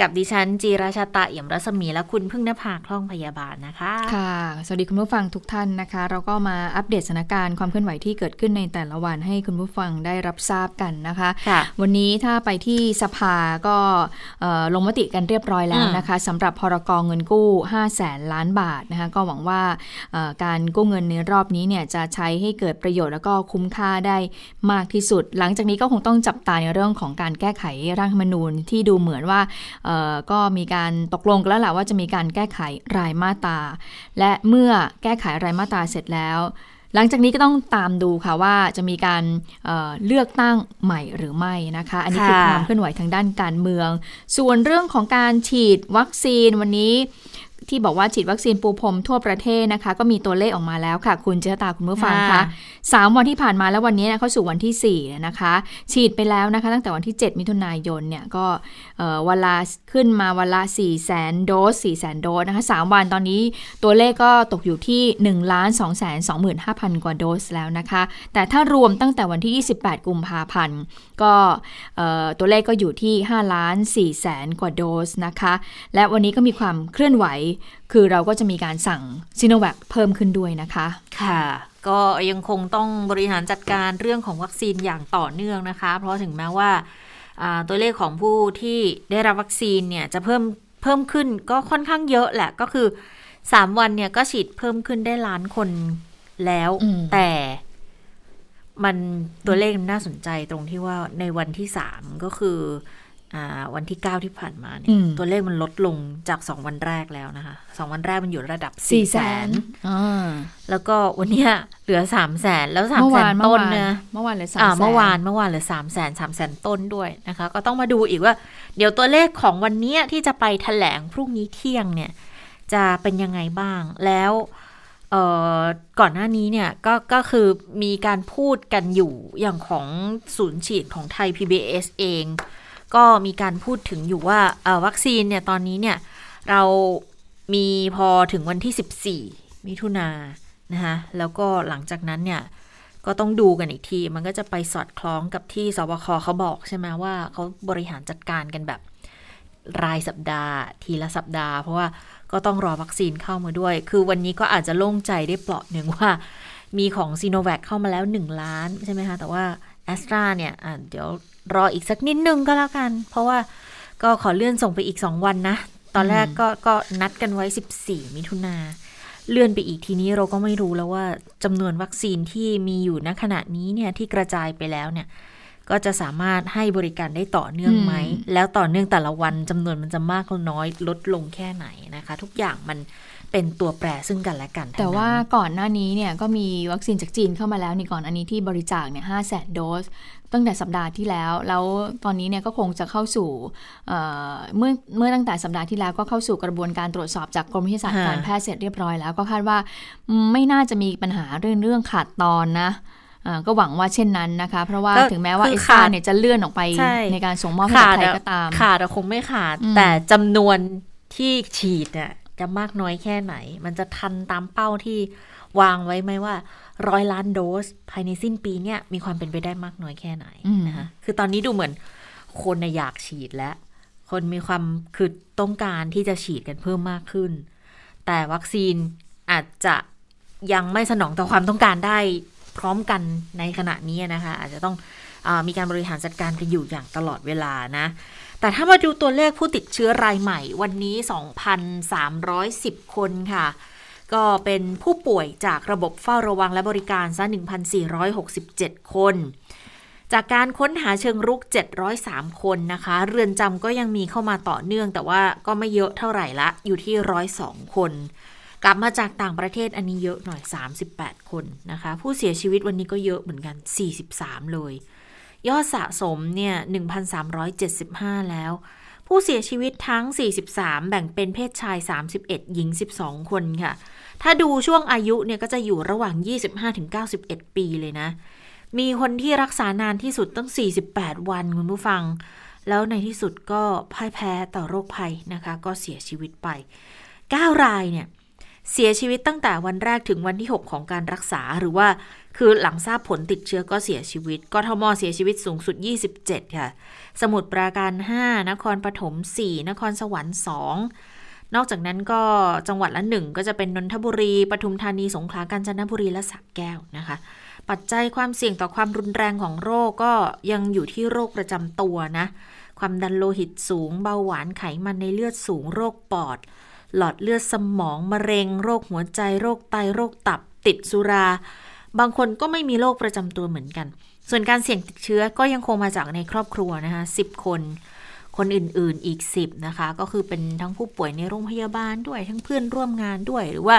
กับดิฉันจีราชาตะเอี่ยมรัศมีและคุณพึ่งนภาคล่องพยาบาลนะคะ ค่ะ สวัสดีคุณผู้ฟังทุกท่านนะคะ เราก็มาอัปเดตสถานการณ์ความเคลื่อนไหวที่เกิดขึ้นในแต่ละวันให้คุณผู้ฟังได้รับทราบกันนะคะค่ะวันนี้ถ้าไปที่สภาก็เอ่อลงมติกันเรียบร้อยแล้วนะคะสำหรับพรกเงินกู้ 5 0 0แสนล้านบาทนะคะก็หวังว่าเอ่อการกู้เงินในรอบนี้เนี่ยจะใช้ให้เกิดประโยชน์แล้วก็คุ้มค่าได้มากที่สุด หลังจากนี้ก็คงต้องจับตาในเรื่องของการแก้ไขร่างรัฐธรรมนูญที่ดูเหมือนว่าเอ่อก็มีการตกลงกันแล้วแหละว่าจะมีการแก้ไขรายมาตรา และเมื่อแก้ไขรายมาตราเสร็จแล้วหลังจากนี้ก็ต้องตามดูค่ะว่าจะมีการเเลือกตั้งใหม่หรือไม่นะคะ อันนี้คือความเคลื่อนไหวทางด้านการเมือง ส่วนเรื่องของการฉีดวัคซีนวันนี้ ที่บอกว่าฉีดวัคซีนปูพรมทั่วประเทศนะคะ ก็มีตัวเลขออกมาแล้วค่ะ คุณเจษตาคุณผู้ฟังคะค่ะสามวันที่ผ่านมาแล้ววันนี้นะเข้าสู่วันที่4ี่นะคะ ฉีดไปแล้วนะคะ ตั้งแต่วันที่ 7 มิถุนายนเนี่ยก็เอ่อเวลาขึ้นมาวันละ4 0 0 0 0 0โดส4 0 0 0 0 0โดสนะคะสามวันตอนนี้ตัวเลขก็ตกอยู่ที่1ล้าน2 2 5 0 0 0 กว่าโดสแล้วนะคะ แต่ถ้ารวมตั้งแต่วันที่ 28 กุมภาพันธ์ก็เอ่อตัวเลขก็อยู่ที่5ล้าน4แสนกว่าโดสนะคะ และวันนี้ก็มีความเคลื่อนไหวคือเราก็จะมีการสั่งซิโนแวคเพิ่มขึ้นด้วยนะคะ ค่ะ ก็ยังคงต้องบริหารจัดการเรื่องของวัคซีนอย่างต่อเนื่องนะคะ เพราะถึงแม้ว่าอ่าตัวเลขของผู้ที่ได้รับวัคซีนเนี่ยจะเพิ่มเพิ่มขึ้นก็ค่อนข้างเยอะแหละก็คือ 3 วันเนี่ยก็ฉีดเพิ่มขึ้นได้ล้านคนแล้วอืมแต่มันตัวเลขมันน่าสนใจตรงที่ว่าในวันที่ 3 ก็คืออา วันที่ 9 ที่ผ่านมาเนี่ยอืมตัวเลขมันลดลงจาก 2 วันแรกแล้วนะคะสองวันแรกมันอยู่ระดับสี่4แสแสนนอ่าแล้วก็วันเนี้ยเหลือสามแสนแล้วสามเมื่อแสวานนเมื่อต้นวานนะเมื่อวานเลยสามอ่าแสนเมื่อวานเมื่อวานเหลือสามแสนสามแสนต้นด้วยนะคะ ก็ต้องมาดูอีกว่า เดี๋ยวตัวเลขของวันเนี้ยที่จะไปแถลงพรุ่งนี้เที่ยงเนี่ยจะเป็นยังไงบ้างแล้วเอ่อก่อนหน้านี้เนี่ยก็ก็คือมีการพูดกันอยู่อย่างของศูนย์ฉีดของไทย PBS เอง ก็มีการพูดถึงอยู่ว่าวัคซีนเนี่ยตอนนี้เนี่ยเรามีพอถึงวันที่ 14 มิถุนานนะคะแล้วก็หลังจากนั้นเนี่ยก็ต้องดูกันอีกที มันก็จะไปสอดคล้องกับที่สบคเขาบอกใช่ไหมว่าเขาบริหารจัดการกันแบบรายสัปดาห์ทีละสัปดาห์ เพราะว่าก็ต้องรอวัคซีนเข้ามาด้วย คือวันนี้ก็อาจจะโล่งใจได้เปลาะหนึ่งว่า มีของซีโนแวคเข้ามาแล้ว 1 ล้านใช่ไหมคะ แต่ว่า แอสตราเนี่ยอะเดี๋ยวรออีกสักนิดนึงก็แล้วกัน เพราะว่าก็ขอเลื่อนส่งไปอีก 2 วันนะ ตอนแรกก็ก็นัดกันไว้ 14 มิถุนาเลื่อนไปอีกทีนี้เราก็ไม่รู้แล้วว่าจำนวนวัคซีนที่มีอยู่ณขณะนี้เนี่ยที่กระจายไปแล้วเนี่ย ก็จะสามารถให้บริการได้ต่อเนื่องไหม แล้วต่อเนื่องแต่ละวันจำนวนมันจะมากหรือน้อยลดลงแค่ไหนนะคะ ทุกอย่างมัน เป็นตัวแปรซึ่งกันและกันทั้งแต่ว่านั้นก่อนหน้านี้เนี่ยก็มีวัคซีนจากจีนเข้ามาแล้วนี่ก่อนอันนี้ที่บริจาคเนี่ยห้าแสนโดส ตั้งแต่สัปดาห์ที่แล้ว แล้วตอนนี้เนี่ยก็คงจะเข้าสู่เอ่อเมื่อเมื่อตั้งแต่สัปดาห์ที่แล้วก็เข้าสู่กระบวนการตรวจสอบจากกรมวิทยาศาสตร์ฮะการแพทย์เสร็จเรียบร้อยแล้ว ก็คาดว่าอืมไม่น่าจะมีปัญหาเรื่องเรื่องขาดตอนนะอ่าก็หวังว่าเช่นนั้นนะคะ เพราะว่าก็ถึงแม้ว่าคืเออสตราขาดเนี่ยจะเลื่อนออกไปใช่ในการส่งมอบให้กับใครก็ตาม ขาดอะคงไม่ขาดอืมแต่จำนวนที่ฉีดเนี่ย จะมากน้อยแค่ไหน มันจะทันตามเป้าที่วางไว้ไหมว่าร้อยล้านโดส ภายในสิ้นปีเนี่ยมีความเป็นไปได้มากน้อยแค่ไหนอืมนะคะคือตอนนี้ดูเหมือนคนน่ะอยากฉีดแล้วคนมีความคือต้องการที่จะฉีดกันเพิ่มมากขึ้น แต่วัคซีนอาจจะยังไม่สนองต่อความต้องการได้พร้อมกันในขณะนี้นะคะ อาจจะต้องอามีการบริหารจัดการกันอยู่อย่างตลอดเวลานะ แต่ถ้ามาดูตัวเลขผู้ติดเชื้อรายใหม่วันนี้ 2,310 คนค่ะ ก็เป็นผู้ป่วยจากระบบเฝ้าระวังและบริการซะ 1,467 คน จากการค้นหาเชิงรุก 703 คนนะคะ เรือนจำก็ยังมีเข้ามาต่อเนื่อง แต่ว่าก็ไม่เยอะเท่าไหร่ละ อยู่ที่ 102 คน กลับมาจากต่างประเทศอันนี้เยอะหน่อย 38 คนนะคะ ผู้เสียชีวิตวันนี้ก็เยอะเหมือนกัน 43 เลย ยอดสะสมเนี่ย1,375 แล้วผู้ผู้เสียชีวิตทั้ง 43 แบ่งเป็นเพศชาย 31 หญิง 12 คนค่ะ ถ้าดูช่วงอายุเนี่ยก็จะอยู่ระหว่าง 25-91 ปีเลยนะ มีคนที่รักษานานที่สุดตั้ง 48 วันคุณผู้ฟัง แล้วในที่สุดก็พ่ายแพ้ต่อโรคภัยนะคะ ก็เสียชีวิตไป 9 รายเนี่ยเสียชีวิตตั้งแต่วันแรกถึงวันที่ 6 ของการรักษาหรือว่า คือหลังทราบผลติดเชื้อก็เสียชีวิต กทมเสียชีวิตสูงสุด 27 ค่ะ สมุทรปราการ 5 นครปฐม 4 นครสวรรค์ 2 นอกจากนั้นก็จังหวัดละหนึ่งก็จะเป็นนนทบุรี ปทุมธานี สงขลา กาญจนบุรี และสระแก้วนะคะ ปัจจัยความเสี่ยงต่อความรุนแรงของโรคก็ยังอยู่ที่โรคประจำตัวนะ ความดันโลหิตสูง เบาหวาน ไขมันในเลือดสูง โรคปอด หลอดเลือดสมอง มะเร็ง โรคหัวใจ โรคไต โรคตับ ติดสุรา บางคนก็ไม่มีโรคประจำตัวเหมือนกัน ส่วนการเสี่ยงติดเชื้อก็ยังคงมาจากในครอบครัวนะคะ10คน คนอื่นๆอีก 10 นะคะ ก็คือเป็นทั้งผู้ป่วยในโรงพยาบาลด้วยทั้งเพื่อนร่วมงานด้วย หรือว่า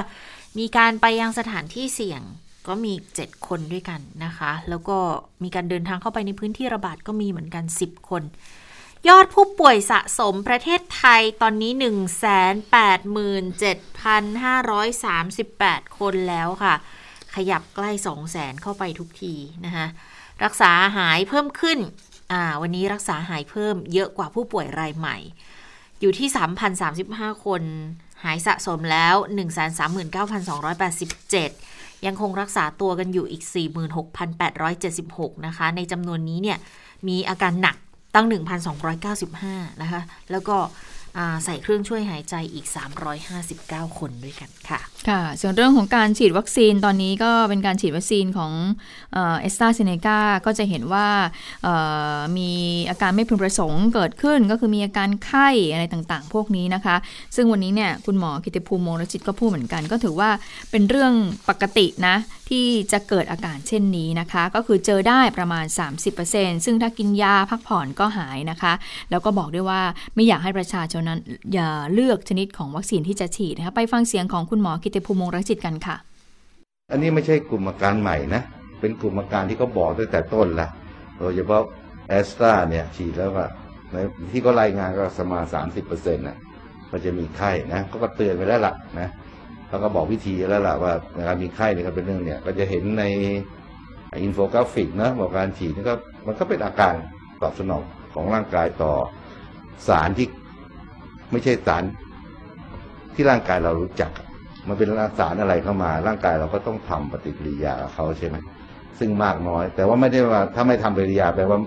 มีการไปยังสถานที่เสี่ยงก็มี 7 คนด้วยกันนะคะ แล้วก็มีการเดินทางเข้าไปในพื้นที่ระบาดก็มีเหมือนกัน 10 คน ยอดผู้ป่วยสะสมประเทศไทยตอนนี้ 187,538 คนแล้วค่ะ ขยับใกล้ 200,000เข้าไปทุกทีนะคะรักษาหายเพิ่มขึ้นอ่าวันนี้รักษาหายเพิ่มเยอะกว่าผู้ป่วยรายใหม่ อยู่ที่ 3,035 คน หายสะสมแล้ว 139,287 ยังคงรักษาตัวกันอยู่อีก 46,876 นะคะ ในจำนวนนี้เนี่ย มีอาการหนักตั้ง 1,295 นะคะ แล้วก็ ใส่เครื่องช่วยหายใจอีก 359 คนด้วยกันค่ะ ค่ะ ส่วนเรื่องของการฉีดวัคซีนตอนนี้ก็เป็นการฉีดวัคซีนของเอสตราเซเนกาก็จะเห็นว่ามีอาการไม่พึงประสงค์เกิดขึ้นก็คือมีอาการไข้อะไรต่างๆ พวกนี้นะคะ ซึ่งวันนี้เนี่ยคุณหมอกิติภูมิโมรจิตก็พูดเหมือนกัน ก็ถือว่าเป็นเรื่องปกตินะ ที่จะเกิดอาการเช่นนี้นะคะ ก็คือเจอได้ประมาณ 30%ซึ่งถ้ากินยาพักผ่อนก็หายนะคะ แล้วก็บอกด้วยว่าไม่อยากให้ประชาชนนั้นอย่าเลือกชนิดของวัคซีนที่จะฉีดนะคะไปฟังเสียงของคุณหมอกิติภูมิมงรักจิตกันค่ะ อันนี้ไม่ใช่กลุ่มอาการใหม่นะเป็นกลุ่มอาการที่เขาบอกตั้งแต่ต้นละโดยเฉพาะแอสตราเนี่ยฉีดแล้วว่าในที่เขารายงานก็สมาสามสิบเปอร์เซ็นต์นะก็จะมีไข้นะก็เตือนไปแล้วล่ะนะ เขาก็บอกวิธีแล้วล่ะว่าการมีไข้เนี่ยก็เป็นเรื่องเนี่ย ก็จะเห็นในอินโฟกราฟิกนะบอกการฉีดนี่ก็มันก็เป็นอาการตอบสนองของร่างกายต่อสารที่ไม่ใช่สารที่ร่างกายเรารู้จัก มันเป็นสารอะไรเข้ามา ร่างกายเราก็ต้องทำปฏิกิริยากับเขาใช่ไหมซึ่งมากน้อย แต่ว่าไม่ได้ว่า ถ้าไม่ทำปฏิกิริยาแปลว่า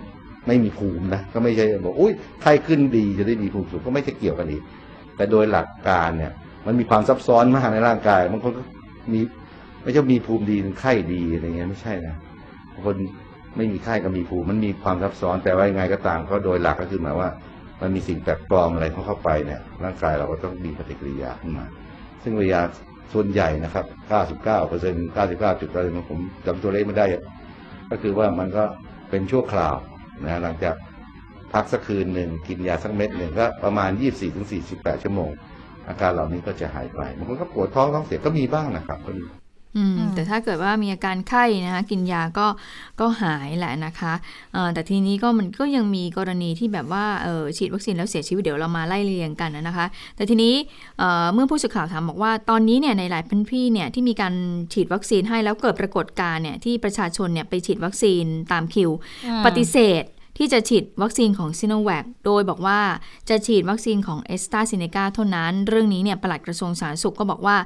ไม่มีภูมินะก็ไม่ใช่บอกอุ้ยไข้ขึ้นดีจะได้มีภูมิสูงก็ไม่ใช่เกี่ยวกันอีกแต่โดยหลักการเนี่ย มันมีความซับซ้อนมากในร่างกายบางคนก็มีไม่ใช่มีภูมิดีไข้ดีอะไรเงี้ยไม่ใช่นะบางคนไม่มีไข้ก็มีภูมิมันมีความซับซ้อนแต่ว่ายังไงก็ตามก็โดยหลักก็คือหมายว่า มันมีสิ่งแปลกปลอมอะไรเข้าเข้าไปเนี่ย ร่างกายเราก็ต้องมีปฏิกิริยาขึ้นมา ซึ่งปฏิกิริยาส่วนใหญ่นะครับ 99เปอร์เซ็นต์99จุดอะไรผมจำตัวเลขไม่ได้ ก็คือว่ามันก็เป็นชั่วคราวนะหลังจากพักสักคืนหนึ่งกินยาสักเม็ดหนึ่งก็ประมาณ 24-48 ชั่วโมง อาการเหล่านี้ก็จะหายไปบางคนก็ปวดท้องท้องเสียก็มีบ้างนะครับแต่ถ้าเกิดว่ามีอาการไข้นะคะกินยาก็ก็หายแหละนะคะแต่ทีนี้ก็มันก็ยังมีกรณีที่แบบว่าฉีดวัคซีนแล้วเสียชีวิตเดี๋ยวเรามาไล่เรียงกันนะคะ แต่ทีนี้เมื่อผู้สื่อข่าวถามบอกว่าตอนนี้เนี่ยในหลายพื้นที่เนี่ยที่มีการฉีดวัคซีนให้แล้วเกิดปรากฏการณ์เนี่ยที่ประชาชนเนี่ยไปฉีดวัคซีนตามคิว ปฏิเสธ ที่จะฉีดวัคซีนของซิโนแวคโดยบอกว่าจะฉีดวัคซีนของแอสตราเซเนกาเท่านั้น เรื่องนี้เนี่ยปลัดกระทรวงสาธารณสุขก็บอกว่า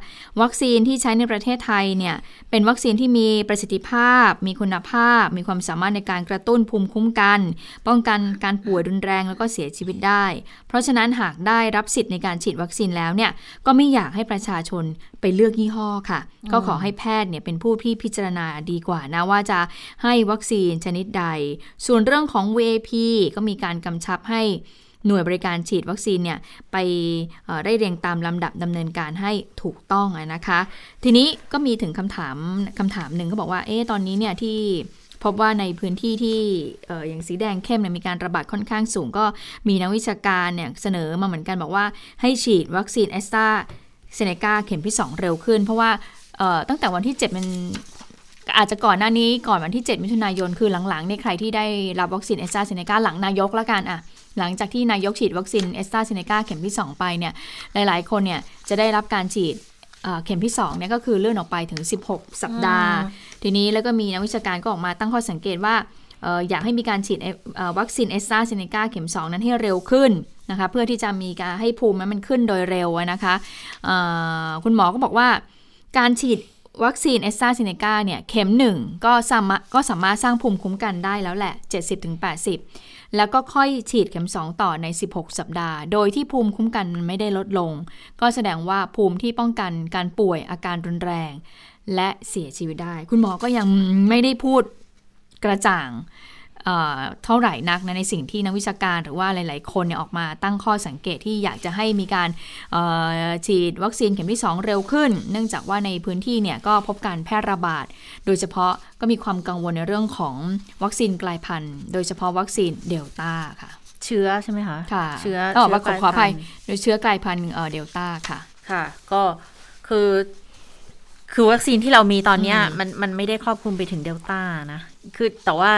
วัคซีนที่ใช้ในประเทศไทยเนี่ยเป็นวัคซีนที่มีประสิทธิภาพ มีคุณภาพ มีความสามารถในการกระตุ้นภูมิคุ้มกัน ป้องกันการป่วยรุนแรงแล้วก็เสียชีวิตได้ เพราะฉะนั้นหากได้รับสิทธิ์ในการฉีดวัคซีนแล้วเนี่ยก็ไม่อยากให้ประชาชนไปเลือกยี่ห้อค่ะ ก็ขอให้แพทย์เนี่ยเป็นผู้ที่พิจารณาดีกว่านะว่าจะให้วัคซีนชนิดใด ส่วนเรื่องของ VAP ก็มีการกำชับให้หน่วยบริการฉีดวัคซีนเนี่ยไปได้เรียงตามลำดับดำเนินการให้ถูกต้องนะคะ ทีนี้ก็มีถึงคำถามคำถามหนึ่งเขาบอกว่าเอ๊ะตอนนี้เนี่ยที่พบว่าในพื้นที่ที่ออย่างสีแดงเข้มเนี่ยมีการระบาดค่อนข้างสูงก็มีนักวิชาการเนี่ยเสนอมาเหมือนกันบอกว่าให้ฉีดวัคซีนแอสตราเซเนกาเข็มที่ 2 เร็วขึ้น เพราะว่าตั้งแต่วันที่ 7 มัน อาจจะก่อนหน้านี้ก่อนวันที่ 7 มิถุนายนคือหลังๆในใครที่ได้รับวัคซีนแอสตราเซเนกาหลังนายกแล้วกันอะหลังจากที่นายกฉีดวัคซีนแอสตราเซเนกาเข็มที่ 2 ไปเนี่ยหลายๆ คนเนี่ยจะได้รับการฉีดเข็มที่2เนี่ยก็คือเลื่อนออกไปถึง 16 สัปดาห์ ทีนี้แล้วก็มีนักวิชาการก็ออกมาตั้งข้อสังเกตว่าอยากให้มีการฉีดวัคซีนแอสตราเซเนกาเข็ม 2 นั้นให้เร็วขึ้นนะคะเพื่อที่จะมีการให้ภูมิมันขึ้นโดยเร็วนะคะคุณหมอก็บอกว่าการฉีด วัคซีนเอสตราเซเนกาเนี่ยเข็มหนึ่งก็สามารถก็สามารถสร้างภูมิคุ้มกันได้แล้วแหละ 70-80 แล้วก็ค่อยฉีดเข็ม 2 ต่อใน 16 สัปดาห์ โดยที่ภูมิคุ้มกันมันไม่ได้ลดลง ก็แสดงว่าภูมิที่ป้องกันการป่วยอาการรุนแรง และเสียชีวิตได้ คุณหมอก็ยังไม่ได้พูดกระจ่าง เท่าไหร่นักนะในสิ่งที่นักวิชาการหรือว่าหลาย ๆ คนเนี่ยออกมาตั้งข้อสังเกตที่อยากจะให้มีการฉีดวัคซีนเข็มที่ 2 เร็วขึ้น เนื่องจากว่าในพื้นที่เนี่ยก็พบการแพร่ระบาด โดยเฉพาะก็มีความกังวลในเรื่องของวัคซีนกลายพันธุ์ โดยเฉพาะวัคซีนเดลต้าค่ะเชื้อใช่ไหมคะค่ะเชื้อต้องบอกว่าขออภัยโดยเชื้อกลายพันธุ์เดลต้าค่ะค่ะ ก็คือคือวัคซีนที่เรามีตอนนี้มันมันไม่ได้ครอบคลุมไปถึงเดลต้านะคือแต่ว่า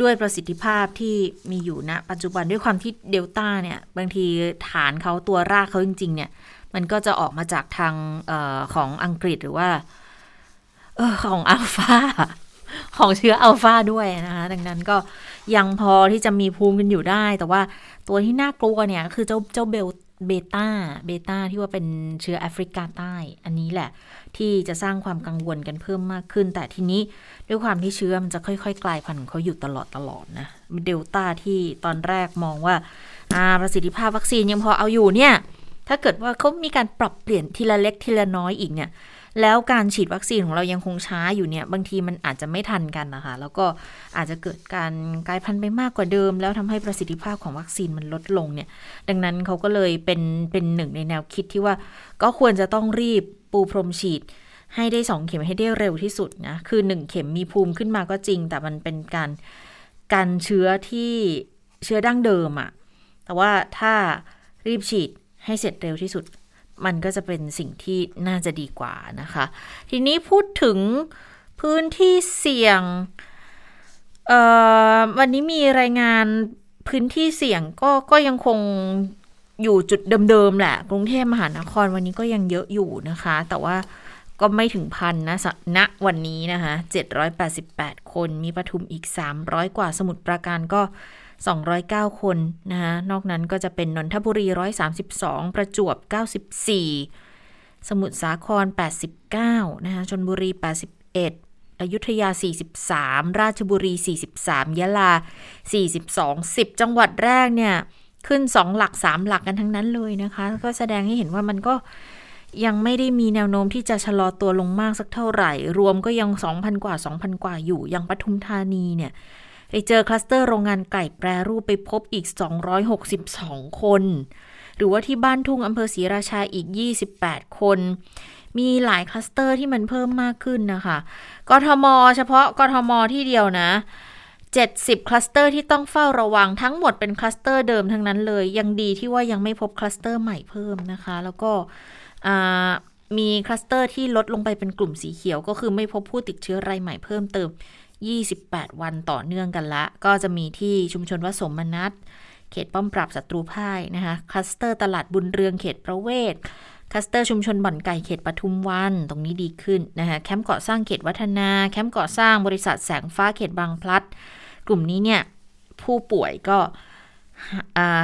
ด้วยประสิทธิภาพที่มีอยู่ณนะปัจจุบันด้วยความที่เดลต้าเนี่ย บางทีฐานเขาตัวรากเขาจริง ๆ เนี่ย มันก็จะออกมาจากทางออของอังกฤษหรือว่าออของอัลฟาของเชื้ออัลฟาด้วยนะคะ ดังนั้นก็ยังพอที่จะมีภูมิกันอยู่ได้ แต่ว่าตัวที่น่ากลัวเนี่ย คือเจ้าเจ้าเบลเบต้าเบต้าที่ว่าเป็นเชื้อแอฟริกาใต้ อันนี้แหละ ที่จะสร้างความกังวลกันเพิ่มมากขึ้น แต่ทีนี้ด้วยความที่เชื้อมันจะค่อยๆ กลายพันธุ์ของเขาอยู่ตลอดตลอดนะเดลต้าที่ตอนแรกมองว่าประสิทธิภาพวัคซีนยังพอเอาอยู่เนี่ยถ้าเกิดว่าเขามีการปรับเปลี่ยนทีละเล็กทีละน้อยอีกเนี่ยแล้วการฉีดวัคซีนของเรายังคงช้าอยู่เนี่ย บางทีมันอาจจะไม่ทันกันนะคะ แล้วก็อาจจะเกิดการกลายพันธุ์ไปมากกว่าเดิม แล้วทำให้ประสิทธิภาพของวัคซีนมันลดลงเนี่ย ดังนั้นเขาก็เลยเป็นเป็นหนึ่งในแนวคิดที่ว่าก็ควรจะต้องรีบ ปูพรมฉีดให้ได้สองเข็มให้ได้เร็วที่สุดนะ คือหนึ่งเข็มมีภูมิขึ้นมาก็จริง แต่มันเป็นการการเชื้อที่เชื้อดั้งเดิมอะแต่ว่าถ้ารีบฉีดให้เสร็จเร็วที่สุด มันก็จะเป็นสิ่งที่น่าจะดีกว่านะคะ ทีนี้พูดถึงพื้นที่เสี่ยงวันนี้มีรายงานพื้นที่เสี่ยงก็ก็ยังคง อยู่จุดเดิมๆแหละ กรุงเทพมหานครวันนี้ก็ยังเยอะอยู่นะคะ แต่ว่าก็ไม่ถึงพันนะณวันนี้นะคะ 788 คน มีปทุมอีก 300 กว่า สมุดประการก็ 209 คนนะคะนอกนั้นก็จะเป็นนนทบุรี 132 ประจวบ 94 สมุทรสาคร 89 นะคะชนบุรี 81 อยุธยา 43 ราชบุรี 43 ยะลา 42 10 จังหวัดแรกเนี่ย ขึ้น2หลัก3หลักกันทั้งนั้นเลยนะคะ ก็แสดงให้เห็นว่ามันก็ยังไม่ได้มีแนวโน้มที่จะชะลอตัวลงมากสักเท่าไหร่ รวมก็ยัง 2,000 กว่า 2,000 กว่าอยู่ยังปทุมธานีเนี่ย ไปเจอคลัสเตอร์โรงงานไก่แปรรูปไปพบอีก 262 คน หรือว่าที่บ้านทุ่งอำเภอศรีราชาอีก 28 คน มีหลายคลัสเตอร์ที่มันเพิ่มมากขึ้นนะคะ กทม เฉพาะกทมที่เดียวนะ 70 คลัสเตอร์ที่ต้องเฝ้าระวังทั้งหมดเป็นคลัสเตอร์เดิมทั้งนั้นเลย ยังดีที่ว่ายังไม่พบคลัสเตอร์ใหม่เพิ่มนะคะ แล้วก็มีคลัสเตอร์ที่ลดลงไปเป็นกลุ่มสีเขียว ก็คือไม่พบผู้ติดเชื้อรายใหม่เพิ่มเติม 28 วันต่อเนื่องกันละ ก็จะมีที่ชุมชนวัดโสมนัสเขตป้อมปราบศัตรูพ่ายนะคะคลัสเตอร์ตลาดบุญเรืองเขตประเวศคลัสเตอร์ชุมชนบ่อนไก่เขตปทุมวัน ตรงนี้ดีขึ้นนะคะแคมป์ก่อสร้างเขตวัฒนา แคมป์ก่อสร้างบริษัทแสงฟ้าเขตบางพลัด กลุ่มนี้เนี่ยผู้ป่วยก็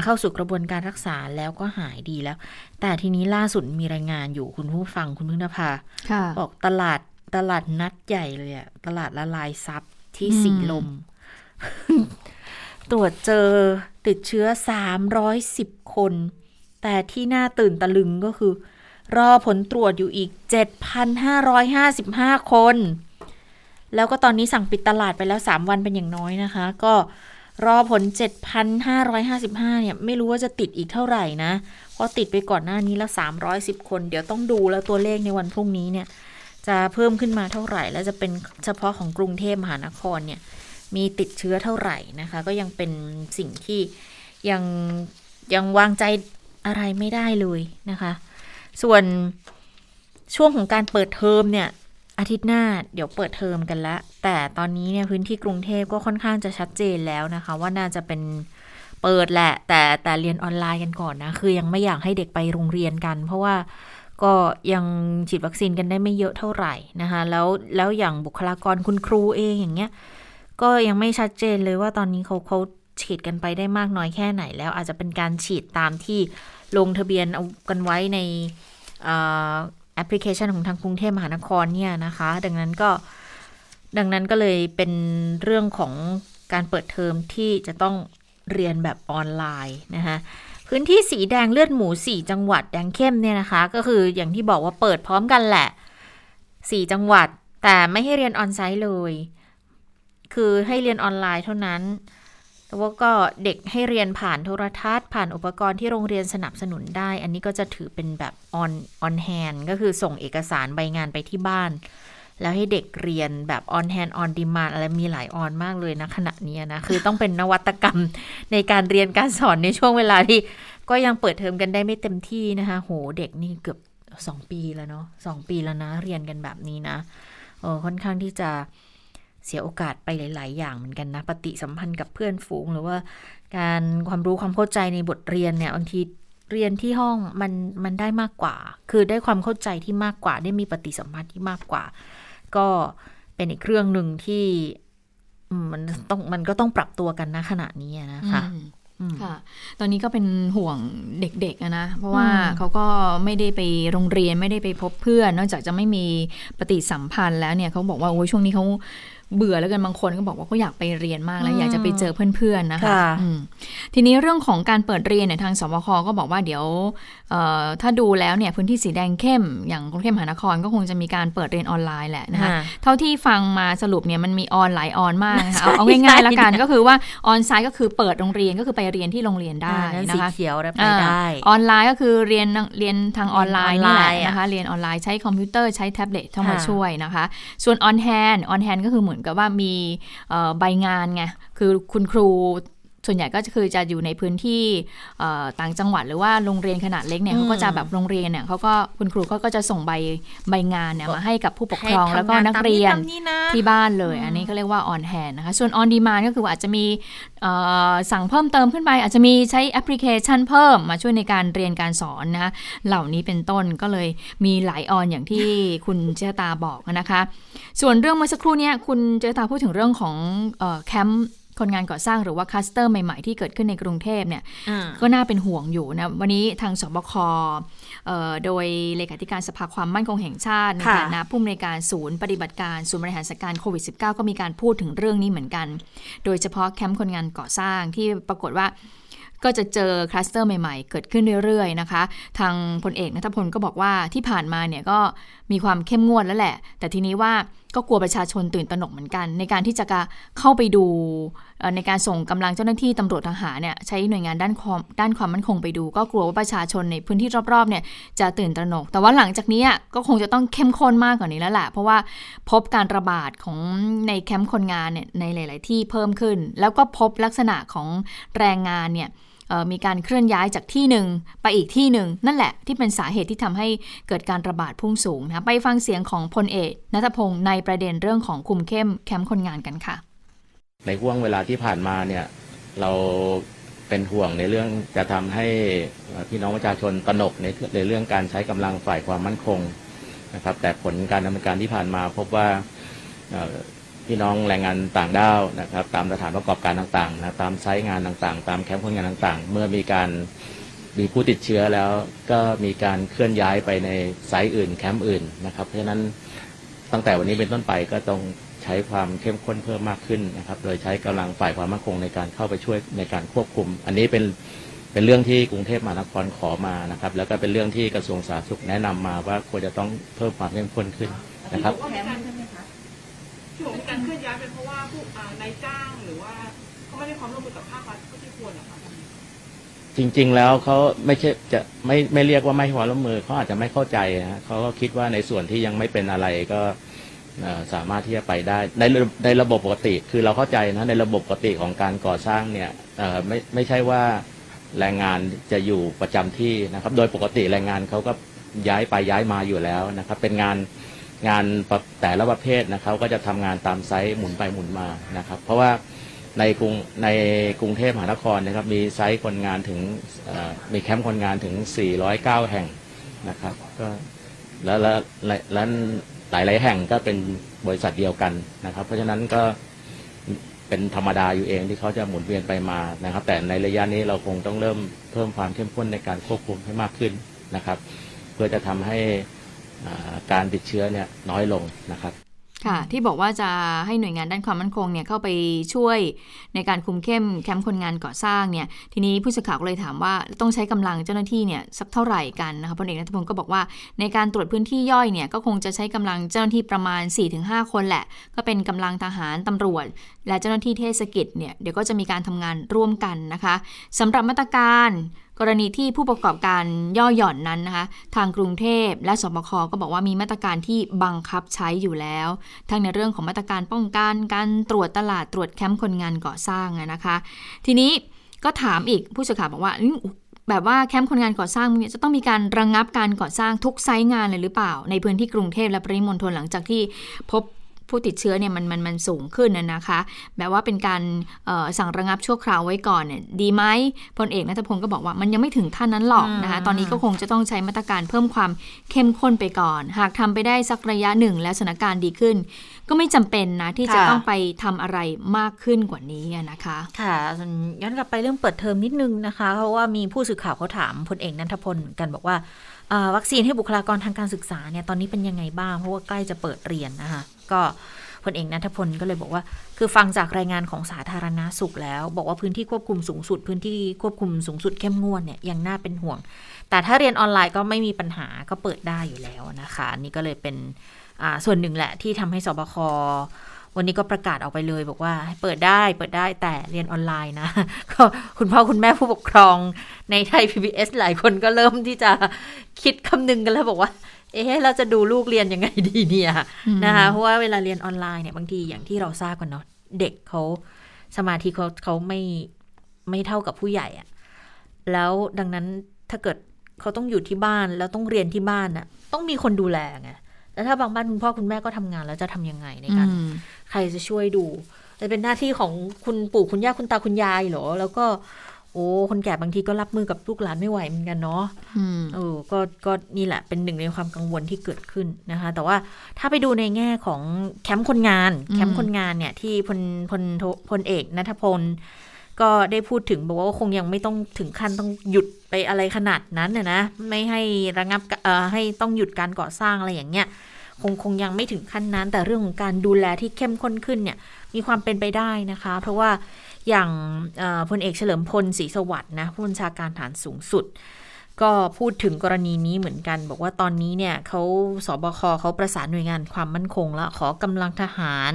เข้าสู่กระบวนการรักษาแล้วก็หายดีแล้ว แต่ทีนี้ล่าสุดมีรายงานอยู่คุณผู้ฟังคุณพึ่งนภาบอกตลาดตลาดนัดใหญ่เลยอะตลาดละลายซับที่สีลม ตรวจเจอติดเชื้อสามร้อยสิบคน แต่ที่น่าตื่นตะลึงก็คือ รอผลตรวจอยู่อีกเจ็ดพันห้าร้อยห้าสิบห้าคน แล้วก็ตอนนี้สั่งปิดตลาดไปแล้วสามวันเป็นอย่างน้อยนะคะ ก็รอผล 7,555 เนี่ย ไม่รู้ว่าจะติดอีกเท่าไหร่นะ เพราะติดไปก่อนหน้านี้แล้ว 310 คน เดี๋ยวต้องดูแล้วตัวเลขในวันพรุ่งนี้เนี่ย จะเพิ่มขึ้นมาเท่าไหร่ แล้วจะเป็นเฉพาะของกรุงเทพมหานครเนี่ย มีติดเชื้อเท่าไหร่นะคะ ก็ยังเป็นสิ่งที่ยังยังวางใจอะไรไม่ได้เลยนะคะ ส่วนช่วงของการเปิดเทอมเนี่ย อาทิตย์หน้าเดี๋ยวเปิดเทอมกันแล้วแต่ตอนนี้เนี่ยพื้นที่กรุงเทพก็ค่อนข้างจะชัดเจนแล้วนะคะ ว่าน่าจะเป็นเปิดแหละ แต่แต่เรียนออนไลน์กันก่อนนะ คือยังไม่อยากให้เด็กไปโรงเรียนกัน เพราะว่าก็ยังฉีดวัคซีนกันได้ไม่เยอะเท่าไหร่นะคะ แล้วแล้วอย่างบุคลากรคุณครูเองอย่างเงี้ยก็ยังไม่ชัดเจนเลยว่าตอนนี้เขาเขาฉีดกันไปได้มากน้อยแค่ไหนแล้ว อาจจะเป็นการฉีดตามที่ลงทะเบียนเอากันไว้ใน พลิเคชันของทางกรุงเทพมหานครเนี่ยนะคะ ดังนั้นก็ดังนั้นก็เลยเป็นเรื่องของการเปิดเทอมที่จะต้องเรียนแบบออนไลน์นะคะพื้นที่สีแดงเลือดหมู 4 จังหวัดแดงเข้มเนี่ยนะคะ ก็คืออย่างที่บอกว่าเปิดพร้อมกันแหละ 4 จังหวัดแต่ไม่ให้เรียน on-site เลย คือให้เรียนออนไลน์เท่านั้น แต่ว่าก็เด็กให้เรียนผ่านโทรทัศน์ ผ่านอุปกรณ์ที่โรงเรียนสนับสนุนได้ อันนี้ก็จะถือเป็นแบบ on on-hand ก็คือส่งเอกสารใบงานไปที่บ้าน แล้วให้เด็กเรียนแบบ on-hand on-demand อะไรมีหลาย on มากเลยนะขณะนี้นะ คือต้องเป็นนวัตกรรมในการเรียนการสอนในช่วงเวลาที่ ก็ยังเปิดเทอมกันได้ไม่เต็มที่นะคะโหเด็กนี่เกือบสองปีแล้วเนาะสองปีแล้วนะ เรียนกันแบบนี้นะเออค่อนข้างที่จะ เสียโอกาสไปหลาย ๆ อย่างเหมือนกันนะ ปฏิสัมพันธ์กับเพื่อนฝูง หรือว่าการความรู้ความเข้าใจในบทเรียนเนี่ยบางทีเรียนที่ห้องมันมันได้มากกว่า คือได้ความเข้าใจที่มากกว่า ได้มีปฏิสัมพันธ์ที่มากกว่า ก็เป็นอีกเครื่องหนึ่งที่มันต้องมันก็ต้องปรับตัวกันนะขณะนี้นะคะค่ะ ตอนนี้ก็เป็นห่วงเด็กๆนะ เพราะว่าเขาก็ไม่ได้ไปโรงเรียนไม่ได้ไปพบเพื่อน นอกจากจะไม่มีปฏิสัมพันธ์แล้วเนี่ยเขาบอกว่าโอ้ยช่วงนี้เขา เบื่อแล้วกันบางคนก็บอกว่าก็อยากไปเรียนมากแล้วอยากจะไปเจอเพื่อนๆนะคะทีนี้เรื่องของการเปิดเรียนเนี่ยทางศบคก็บอกว่าเดี๋ยวถ้าดูแล้วเนี่ยพื้นที่สีแดงเข้ม อย่างกรุงเทพมหานครก็คงจะมีการเปิดเรียนออนไลน์แหละนะคะเท่าที่ฟังมาสรุปเนี่ยมันมี on หลาย on มากนะคะเอาง่ายๆแล้วกันก็คือว่า on-site ก็คือเปิดโรงเรียนก็คือไปเรียนที่โรงเรียนได้นะคะเขียวไปได้ออนไลน์ก็คือเรียนเรียนทางออนไลน์นี่แหละนะคะเรียนออนไลน์ใช้คอมพิวเตอร์ใช้แท็บเล็ตเข้ามาช่วยนะคะ ส่วนออนแฮนออนแฮนก็คือเหมือนกับว่ามีใบงานไงคือคุณครู ส่วนใหญ่ก็คือจะอยู่ในพื้นที่ต่างจังหวัดหรือว่าโรงเรียนขนาดเล็กเนี่ยเขาก็จะแบบโรงเรียนเนี่ยเขาก็คุณครูเขาก็จะส่งใบใบงานเนี่ยมาให้กับผู้ปกครองแล้วก็นักเรียนที่บ้านเลย อันนี้ก็เรียกว่า on-hand นะคะส่วน on-demand ก็คืออาจจะมีสั่งเพิ่มเติมขึ้นไป อาจจะมีใช้แอปพลิเคชันเพิ่มมาช่วยในการเรียนการสอนนะคะเหล่านี้เป็นต้นก็เลยมีหลาย on อย่างที่คุณเจตาบอกนะคะ ส่วนเรื่องเมื่อสักครู่นี้คุณเจตาพูดถึงเรื่องของแคมป์ คนงานก่อสร้างหรือว่าคลัสเตอร์ใหม่ๆ ที่เกิดขึ้นในกรุงเทพเนี่ยก็น่าเป็นห่วงอยู่นะ วันนี้ทางศบคโดยเลขาธิการสภาความมั่นคงแห่งชาติในฐานะผู้อำนวยการศูนย์ปฏิบัติการศูนย์บริหารสถานการณ์โควิด -19 ก็มีการพูดถึงเรื่องนี้เหมือนกัน โดยเฉพาะแคมป์คนงานก่อสร้างที่ปรากฏว่าก็จะเจอคลัสเตอร์ใหม่ๆ เกิดขึ้นเรื่อยๆนะคะ ทางพลเอกนัทพลก็บอกว่าที่ผ่านมาเนี่ยก็มีความเข้มงวดแล้วแหละ แต่ทีนี้ว่าก็กลัวประชาชนตื่นตระหนกเหมือนกัน ในการที่จะเข้าไปดู ในการส่งกำลังเจ้าหน้าที่ตำรวจทหารเนี่ยใช้หน่วยงานด้านความด้านความมั่นคงไปดู ก็กลัวว่าประชาชนในพื้นที่รอบๆเนี่ยจะตื่นตระหนก แต่ว่าหลังจากนี้ก็คงจะต้องเข้มข้นมากกว่านี้แล้วแหละเพราะว่าพบการระบาดของในแคมป์คนงานเนี่ยในหลาย ๆ ที่เพิ่มขึ้น แล้วก็พบลักษณะของแรงงานเนี่ยมีการเคลื่อนย้ายจากที่หนึ่งไปอีกที่หนึ่งนั่นแหละที่เป็นสาเหตุที่ทำให้เกิดการระบาดพุ่งสูงนะไปฟังเสียงของพลเอกนัทพงศ์ในประเด็นเรื่องของคุมเข้มแคมป์คนงานกันค่ะ ในห่วงเวลาที่ผ่านมาเนี่ย เราเป็นห่วงในเรื่องจะทำให้พี่น้องประชาชนตระหนกในในเรื่องการใช้กำลังฝ่ายความมั่นคงนะครับ แต่ผลการดำเนินการที่ผ่านมาพบว่าพี่น้องแรงงานต่างด้าวนะครับ ตามสถานประกอบการต่างๆนะตามไซต์งานต่างๆ ตามแคมป์คนงานต่าง ๆ เมื่อมีการมีผู้ติดเชื้อแล้วก็มีการเคลื่อนย้ายไปในไซต์อื่นแคมป์อื่นนะครับ เพราะฉะนั้นตั้งแต่วันนี้เป็นต้นไปก็ต้อง ใช้ความเข้มข้นเพิ่มมากขึ้นนะครับ โดยใช้กำลังฝ่ายความมั่นคงในการเข้าไปช่วยในการควบคุม อันนี้เป็นเป็นเรื่องที่กรุงเทพมหานครขอมานะครับ แล้วก็เป็นเรื่องที่กระทรวงสาธารณสุขแนะนำมาว่าควรจะต้องเพิ่มความเข้มข้นขึ้นนะครับที่บอกมีการเคลื่อนย้ายเป็นเพราะว่าผู้นายจ้างหรือว่าเขาไม่ได้ความร่วมมือกับภาครัฐที่ควรหรอคะจริง ๆ แล้วเขาไม่ใช่จะไม่ไม่เรียกว่าไม่ให้ความร่วมมือเขาอาจจะไม่เข้าใจนะเขาก็คิดว่าในส่วนที่ยังไม่เป็นอะไรก็ สามารถที่จะไปได้ในในระบบปกติ คือเราเข้าใจนะในระบบปกติของการก่อสร้างเนี่ยไม่ไม่ใช่ว่าแรงงานจะอยู่ประจำที่นะครับ โดยปกติแรงงานเขาก็ย้ายไปย้ายมาอยู่แล้วนะครับ เป็นงานงานแต่ละประเภทนะครับก็จะทำงานตามไซส์หมุนไปหมุนมานะครับ เพราะว่าในกรุงในกรุงเทพมหานครนะครับ มีไซต์คนงานถึงมีแคมป์คนงานถึง 409 แห่งนะครับ ก็แล้วแล้วและและ หลาย ๆ แห่งก็เป็นบริษัทเดียวกันนะครับ เพราะฉะนั้นก็เป็นธรรมดาอยู่เองที่เขาจะหมุนเวียนไปมานะครับ แต่ในระยะนี้เราคงต้องเริ่มเพิ่มความเข้มข้นในการควบคุมให้มากขึ้นนะครับ เพื่อจะทำให้การติดเชื้อเนี่ยน้อยลงนะครับ ค่ะ ที่บอกว่าจะให้หน่วยงานด้านความมั่นคงเนี่ยเข้าไปช่วยในการคุมเข้มแคมป์คนงานก่อสร้างเนี่ย ทีนี้ผู้สื่อข่าวก็เลยถามว่าต้องใช้กำลังเจ้าหน้าที่เนี่ยสักเท่าไหร่กันนะคะพลเอกนัทพงศ์ก็บอกว่าในการตรวจพื้นที่ย่อยเนี่ยก็คงจะใช้กำลังเจ้าหน้าที่ประมาณ 4-5 คนแหละ ก็เป็นกำลังทหารตำรวจ และเจ้าหน้าที่เทศกิจเนี่ยเดี๋ยวก็จะมีการทำงานร่วมกันนะคะสำหรับมาตรการ กรณีที่ผู้ประกอบการย่อหย่อนนั้นนะคะ ทางกรุงเทพและสบคก็บอกว่ามีมาตรการที่บังคับใช้อยู่แล้ว ทั้งในเรื่องของมาตรการป้องกันการตรวจตลาดตรวจแคมป์คนงานก่อสร้างนะคะ ทีนี้ก็ถามอีกผู้สื่อข่าวบอกว่าแบบว่าแคมป์คนงานก่อสร้างเนี่ยจะต้องมีการระงงับการก่อสร้างทุกไซต์งานเลยหรือเปล่า ในพื้นที่กรุงเทพและปริมณฑลหลังจากที่พบ ผู้ติดเชื้อเนี่ยมันมันมันสูงขึ้นนะนะคะแบบว่าเป็นการเอ่อสั่งระงับชั่วคราวไว้ก่อนเนี่ยดีไหมพลเอกนัทพงศ์ก็บอกว่ามันยังไม่ถึงขั้นนั้นหรอกนะคะตอนนี้ก็คงจะต้องใช้มาตรการเพิ่มความเข้มข้นไปก่อน หากทำไปได้สักระยะหนึ่งแล้วสถานการณ์ดีขึ้น ก็ไม่จำเป็นนะที่จะค่ะต้องไปทำอะไรมากขึ้นกว่านี้อะนะคะ ค่ะย้อนกลับไปเรื่องเปิดเทอมนิดนึงนะคะ เพราะว่ามีผู้สื่อข่าวเขาถามพลเอกนันทพลเหมือนกันบอกว่าอ่าวัคซีนให้บุคลากรทางการศึกษาเนี่ยตอนนี้เป็นยังไงบ้าง เพราะว่าใกล้จะเปิดเรียนนะคะ ก็พลเอกนัทพลก็เลยบอกว่า คือฟังจากรายงานของสาธารณาสุขแล้ว บอกว่าพื้นที่ควบคุมสูงสุด พื้นที่ควบคุมสูงสุดเข้มงวดเนี่ยยังน่าเป็นห่วง แต่ถ้าเรียนออนไลน์ก็ไม่มีปัญหาก็เปิดได้อยู่แล้วนะคะนี่ก็เลยเป็นส่วนหนึ่งแหละที่ทำให้สบควันนี้ก็ประกาศออกไปเลย บอกว่าเปิดได้เปิดได้แต่เรียนออนไลน์นะก็คุณพ่อคุณแม่ผู้ปกครองในไทย PBS หลายคนก็เริ่มที่จะคิดคำนึงกันแล้วบอกว่า เอ๊ะเราจะดูลูกเรียนยังไงดีเนี่ยนะคะเพราะว่าเวลาเรียนออนไลน์เนี่ยบางทีอย่างที่เราทราบกันเนาะเด็กเขาสมาธิเขาเขาไม่ไม่เท่ากับผู้ใหญ่อะแล้วดังนั้นถ้าเกิดเขาต้องอยู่ที่บ้านแล้วต้องเรียนที่บ้านน่ะต้องมีคนดูแลไงแล้วถ้าบางบ้านคุณพ่อคุณแม่ก็ทำงานแล้วจะทำยังไงในการอืมใครจะช่วยดูจะเป็นหน้าที่ของคุณปู่คุณย่าคุณตาคุณยายเหรอ แล้วก็ โอ้คนแก่บางทีก็รับมือกับลูกหลานไม่ไหวเหมือนกันเนาะอืมเออก็ก็นี่แหละเป็นหนึ่งในความกังวลที่เกิดขึ้นนะคะ แต่ว่าถ้าไปดูในแง่ของแคมป์คนงานอืมแคมป์คนงานเนี่ยที่พลพลโทพลเอกนัทพลก็ได้พูดถึงบอกว่าคงยังไม่ต้องถึงขั้นต้องหยุดไปอะไรขนาดนั้นนะนะไม่ให้ระงับเอ่อให้ต้องหยุดการก่อสร้างอะไรอย่างเงี้ยคงคงยังไม่ถึงขั้นนั้น แต่เรื่องของการดูแลที่เข้มข้นขึ้นเนี่ย มีความเป็นไปได้นะคะ เพราะว่า อย่างพลเอกเฉลิมพลศรีสวัสดิ์นะผู้บัญชาการฐานสูงสุด ก็พูดถึงกรณีนี้เหมือนกัน บอกว่าตอนนี้เนี่ยเขาสบคเขาประสานหน่วยงานความมั่นคงแล้วขอกำลังทหาร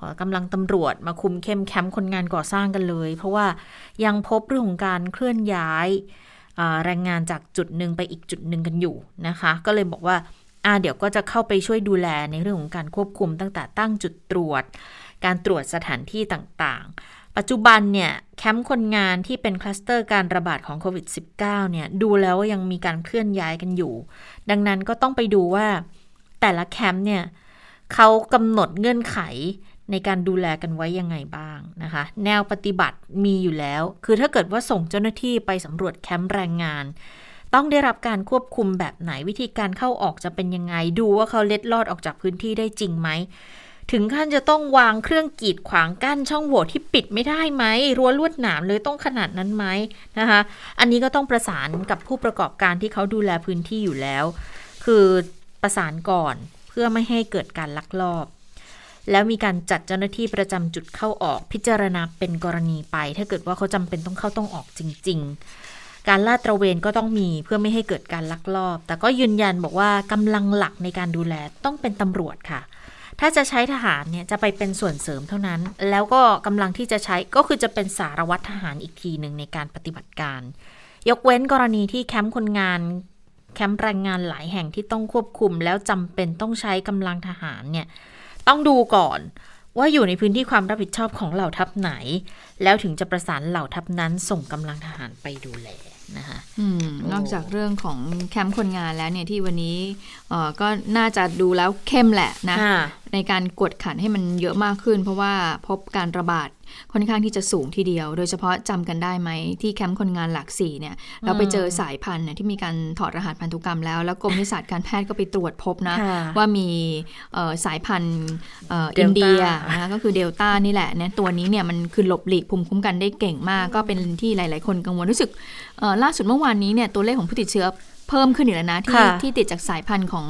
ขอกำลังตำรวจมาคุมเข้มแคมป์คนงานก่อสร้างกันเลย เพราะว่ายังพบเรื่องของการเคลื่อนย้ายแรงงานจากจุดหนึ่งไปอีกจุดหนึ่งกันอยู่นะคะ ก็เลยบอกว่าอ่าเดี๋ยวก็จะเข้าไปช่วยดูแลในเรื่องของการควบคุมตั้งแต่ตั้งจุดตรวจ การตรวจสถานที่ต่างๆ ปัจจุบันเนี่ยแคมป์คนงานที่เป็นคลัสเตอร์การระบาดของโควิด -19 เนี่ยดูแล้วยังมีการเคลื่อนย้ายกันอยู่ ดังนั้นก็ต้องไปดูว่าแต่ละแคมป์เนี่ยเขากำหนดเงื่อนไขในการดูแลกันไว้ยังไงบ้างนะคะ แนวปฏิบัติมีอยู่แล้ว คือถ้าเกิดว่าส่งเจ้าหน้าที่ไปสำรวจแคมป์แรงงาน ต้องได้รับการควบคุมแบบไหนวิธีการเข้าออกจะเป็นยังไง ดูว่าเขาเล็ดลอดออกจากพื้นที่ได้จริงไหม ถึงขั้นจะต้องวางเครื่องกีดขวางกั้นช่องโหว่ที่ปิดไม่ได้ไหมรั้วลวดหนามเลยต้องขนาดนั้นไหมนะคะ อันนี้ก็ต้องประสานกับผู้ประกอบการที่เขาดูแลพื้นที่อยู่แล้ว คือประสานก่อนเพื่อไม่ให้เกิดการลักลอบ แล้วมีการจัดเจ้าหน้าที่ประจำจุดเข้าออกพิจารณาเป็นกรณีไป ถ้าเกิดว่าเขาจำเป็นต้องเข้าต้องออกจริง ๆ การลาดตระเวนก็ต้องมีเพื่อไม่ให้เกิดการลักลอบ แต่ก็ยืนยันบอกว่ากำลังหลักในการดูแลต้องเป็นตำรวจค่ะ ถ้าจะใช้ทหารเนี่ยจะไปเป็นส่วนเสริมเท่านั้น แล้วก็กำลังที่จะใช้ก็คือจะเป็นสารวัตรทหารอีกทีหนึ่งในการปฏิบัติการ ยกเว้นกรณีที่แคมป์คนงาน แคมป์แรงงานหลายแห่งที่ต้องควบคุม แล้วจำเป็นต้องใช้กำลังทหารเนี่ยต้องดูก่อนว่าอยู่ในพื้นที่ความรับผิดชอบของเหล่าทัพไหน แล้วถึงจะประสานเหล่าทัพนั้นส่งกำลังทหารไปดูแล นะคะอืมนอกจากเรื่องของแคมป์คนงานแล้วเนี่ยที่วันนี้เอ่อก็น่าจะดูแล้วเข้มแหละนะค่ะในการกวดขันให้มันเยอะมากขึ้น เพราะว่าพบการระบาด ค่อนข้างที่จะสูงทีเดียว โดยเฉพาะจำกันได้ไหมที่แคมป์คนงานหลักสี่เนี่ยเราไปเจอสายพันธุ์เนี่ยที่มีการถอดรหัสพันธุกรรมแล้ว แล้วกรมวิชาการแพทย์ก็ไปตรวจพบนะค่ะว่ามีเอ่อสายพันธุ์เอ่อเดลต้าอินเดียนะคะก็คือเดลต้านี่แหละเนี่ยตัวนี้เนี่ยมันคือหลบหลีกภูมิคุ้มกันได้เก่งมาก ก็เป็นที่หลาย ๆ คนกังวลรู้สึกเอ่อล่าสุดเมื่อวานนี้เนี่ยตัวเลขของผู้ติดเชื้อ เพิ่มขึ้นอีกแล้วนะ ที่ค่ะที่ติดจากสายพันธุ์ของ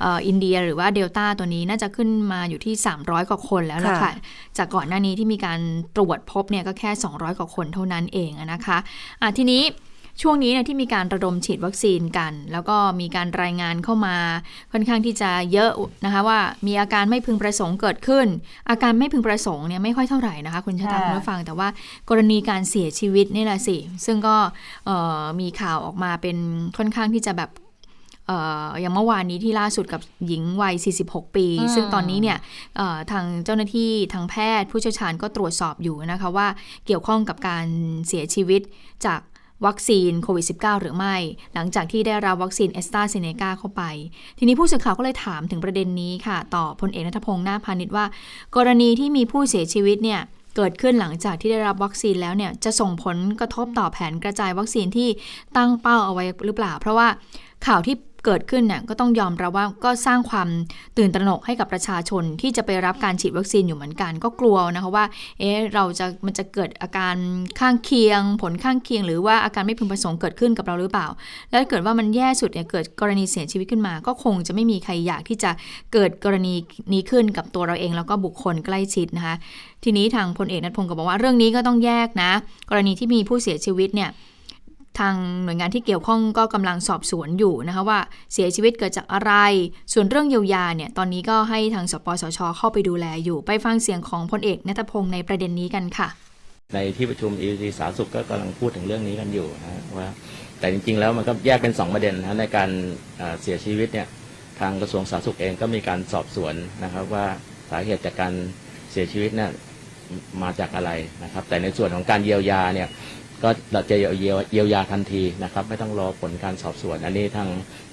เอออินเดียหรือว่าเดลต้าตัวนี้น่าจะขึ้นมาอยู่ที่ 300 กว่าคนแล้วล่ะค่ะค่ะจากก่อนหน้านี้ที่มีการตรวจพบเนี่ยก็แค่ 200 กว่าคนเท่านั้นเองอะนะคะอะทีนี้ ช่วงนี้เนี่ยที่มีการระดมฉีดวัคซีนกัน แล้วก็มีการรายงานเข้ามาค่อนข้างที่จะเยอะนะคะว่ามีอาการไม่พึงประสงค์เกิดขึ้น อาการไม่พึงประสงค์เนี่ยไม่ค่อยเท่าไหร่นะคะคุณชะตาค่ะคุณผู้ฟังแต่ว่ากรณีการเสียชีวิตนี่แหละสิ ซึ่งก็เอ่อมีข่าวออกมาเป็นค่อนข้างที่จะแบบเอ่ออย่างเมื่อวานนี้ที่ล่าสุดกับหญิงวัย 46 ปีอืมซึ่งตอนนี้เนี่ยเอ่อทางเจ้าหน้าที่ทางแพทย์ผู้เชี่ยวชาญก็ตรวจสอบอยู่นะคะว่าเกี่ยวข้องกับการเสียชีวิตจาก วัคซีนโควิด -19 หรือไม่ หลังจากที่ได้รับวัคซีนแอสตราเซเนกาเข้าไป ทีนี้ผู้สื่อข่าวก็เลยถามถึงประเด็นนี้ค่ะ ต่อพลเอกณัฐพลนาคพาณิชย์ว่า กรณีที่มีผู้เสียชีวิตเนี่ยเกิดขึ้นหลังจากที่ได้รับวัคซีนแล้วเนี่ยจะส่งผลกระทบต่อแผนกระจายวัคซีนที่ตั้งเป้าเอาไว้หรือเปล่า เพราะว่าข่าวที่ เกิดขึ้นเนี่ยก็ต้องยอมรับว่าก็สร้างความตื่นตระหนกให้กับประชาชนที่จะไปรับการฉีดวัคซีนอยู่เหมือนกัน ก็กลัวนะคะว่าเอ๊ะเราจะมันจะเกิดอาการข้างเคียง ผลข้างเคียง หรือว่าอาการไม่พึงประสงค์เกิดขึ้นกับเราหรือเปล่า แล้วเกิดว่ามันแย่สุดเนี่ยเกิดกรณีเสียชีวิตขึ้นมา ก็คงจะไม่มีใครอยากที่จะเกิดกรณีนี้ขึ้นกับตัวเราเอง แล้วก็บุคคลใกล้ชิดนะคะทีนี้ทางพลเอกนัทพงศ์ก็บอกว่าเรื่องนี้ก็ต้องแยกนะ กรณีที่มีผู้เสียชีวิตเนี่ย ทางหน่วยงานที่เกี่ยวข้องก็กำลังสอบสวนอยู่นะคะว่าเสียชีวิตเกิดจากอะไร ส่วนเรื่องเยียวยาเนี่ยตอนนี้ก็ให้ทางสปสช เข้าไปดูแลอยู่ไปฟังเสียงของพลเอกนัทพงศ์ในประเด็นนี้กันค่ะ ในที่ประชุม EC สาธาสุขก็กำลังพูดถึงเรื่องนี้กันอยู่นะว่า แต่จริงๆแล้วมันก็แยกเป็นสองประเด็นนะในการเอ่อเสียชีวิตเนี่ยทางกระทรวงสาธารณสุขเองก็มีการสอบสวนนะครับว่าสาเหตุจากการเสียชีวิตเนี่ยมาจากอะไรนะครับ แต่ในส่วนของการเยียวยาเนี่ย ก็เราจะเยียวเยียวเยียวยาทันทีนะครับ ไม่ต้องรอผลการสอบสวน อันนี้ทาง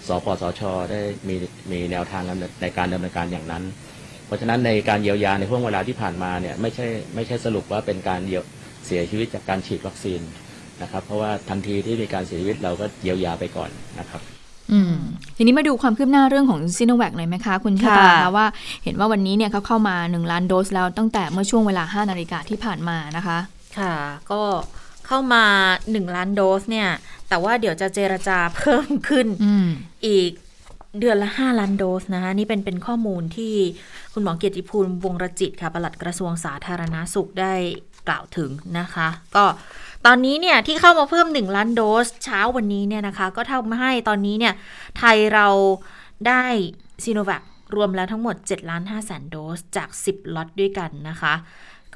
สปสช ได้มีมีแนวทางในการดำเนินการอย่างนั้น เพราะฉะนั้นในการเยียวยาในช่วงเวลาที่ผ่านมาเนี่ยไม่ใช่ไม่ใช่สรุปว่าเป็นการเยียวเสียชีวิตจากการฉีดวัคซีนนะครับ เพราะว่าทันทีที่มีการเสียชีวิตเราก็เยียวยาไปก่อนนะครับอืมทีนี้มาดูความคืบหน้าเรื่องของซิโนแวคหน่อยไหมคะคุณชะตาค่ะคะว่าเห็นว่าวันนี้เนี่ยเขาเข้ามา 1 ล้านโดสแล้วตั้งแต่เมื่อช่วงเวลา 5 นาฬิกาที่ผ่านมานะคะ ค่ะ ก็ เข้ามา 1 ล้านโดสเนี่ย แต่ว่าเดี๋ยวจะเจรจาเพิ่มขึ้นอืมอีกเดือนละ 5 ล้านโดสนะคะนี่เป็นเป็นข้อมูลที่คุณหมอเกียรติภูมิวงรจิตค่ะปลัดกระทรวงสาธารณาสุขได้กล่าวถึงนะคะ ก็ตอนนี้เนี่ยที่เข้ามาเพิ่ม 1 ล้านโดสเช้าวันนี้เนี่ยนะคะ ก็ทำให้ตอนนี้เนี่ยไทยเราได้ซีโนแวครวมแล้วทั้งหมด7ล้าน5แสนโดสจาก 10 ล็อตด้วยกันนะคะ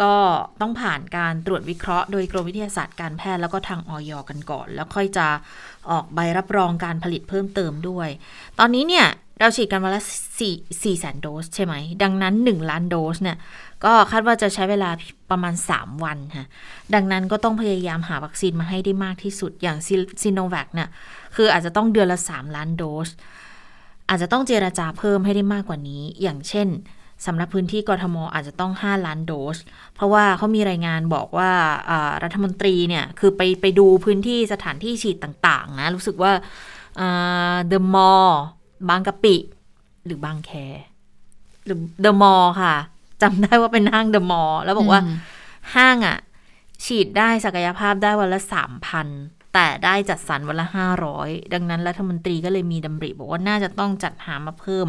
ก็ต้องผ่านการตรวจวิเคราะห์โดยกรมวิทยาศาสตร์การแพทย์แล้วก็ทางออยกันก่อน แล้วค่อยจะออกใบรับรองการผลิตเพิ่มเติมด้วย ตอนนี้เนี่ยเราฉีดกันวันละ4 4แสนโดสใช่ไหม ดังนั้น 1 ล้านโดสเนี่ยก็คาดว่าจะใช้เวลาประมาณ 3 วันค่ะดังนั้นก็ต้องพยายามหาวัคซีนมาให้ได้มากที่สุดอย่างซีโนแวคเนี่ยคืออาจจะต้องเดือนละ 3 ล้านโดส อาจจะต้องเจราจาเพิ่มให้ได้มากกว่านี้ อย่างเช่น สำหรับพื้นที่กทมอาจจะต้อง 5 ล้านโดส เพราะว่าเขามีรายงานบอกว่าอ่ารัฐมนตรีเนี่ย คือไปไปดูพื้นที่สถานที่ฉีดต่างๆ นะ รู้สึกว่าเดอะมอลล์บางกะปิ หรือบางแค หรือเดอะมอลล์ค่ะจำได้ว่าเป็นห้างเดอะมอลล์แล้วบอกว่าอืมห้างอะ่ะ ฉีดได้ศักยภาพได้วันละสามพันแต่ได้จัดสรรวันละห้าร้อยดังนั้นรัฐมนตรีก็เลยมีดำริ บอกว่าน่าจะต้องจัดหามาเพิ่ม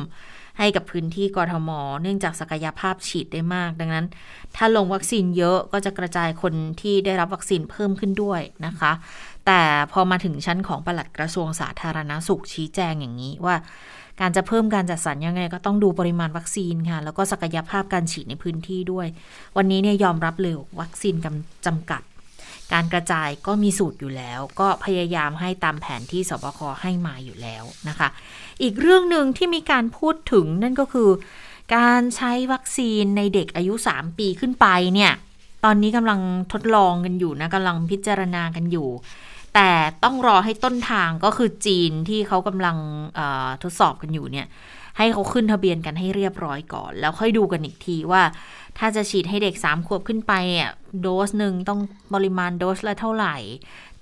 ให้กับพื้นที่กรทม เนื่องจากศักยภาพฉีดได้มาก ดังนั้น ถ้าลงวัคซีนเยอะก็จะกระจายคนที่ได้รับวัคซีนเพิ่มขึ้นด้วยนะคะ แต่พอมาถึงชั้นของปลัดกระทรวงสาธารณาสุขชี้แจงอย่างนี้ว่าการจะเพิ่มการจัดสรรยังไงก็ต้องดูปริมาณวัคซีนค่ะ แล้วก็ศักยภาพการฉีดในพื้นที่ด้วย วันนี้เนี่ยยอมรับเลยวัคซีนกำจำกัด การกระจายก็มีสูตรอยู่แล้ว ก็พยายามให้ตามแผนที่สบคให้มาอยู่แล้วนะคะ อีกเรื่องหนึ่งที่มีการพูดถึงนั่นก็คือ การใช้วัคซีนในเด็กอายุ 3 ปีขึ้นไปเนี่ย ตอนนี้กำลังทดลองกันอยู่นะกำลังพิจารณากันอยู่ แต่ต้องรอให้ต้นทางก็คือจีนที่เขากำลังทดสอบกันอยู่เนี่ยให้เขาขึ้นทะเบียนกันให้เรียบร้อยก่อน แล้วค่อยดูกันอีกทีว่า ถ้าจะฉีดให้เด็กสามขวบขึ้นไปอะโดสหนึ่งต้องปริมาณโดสละเท่าไหร่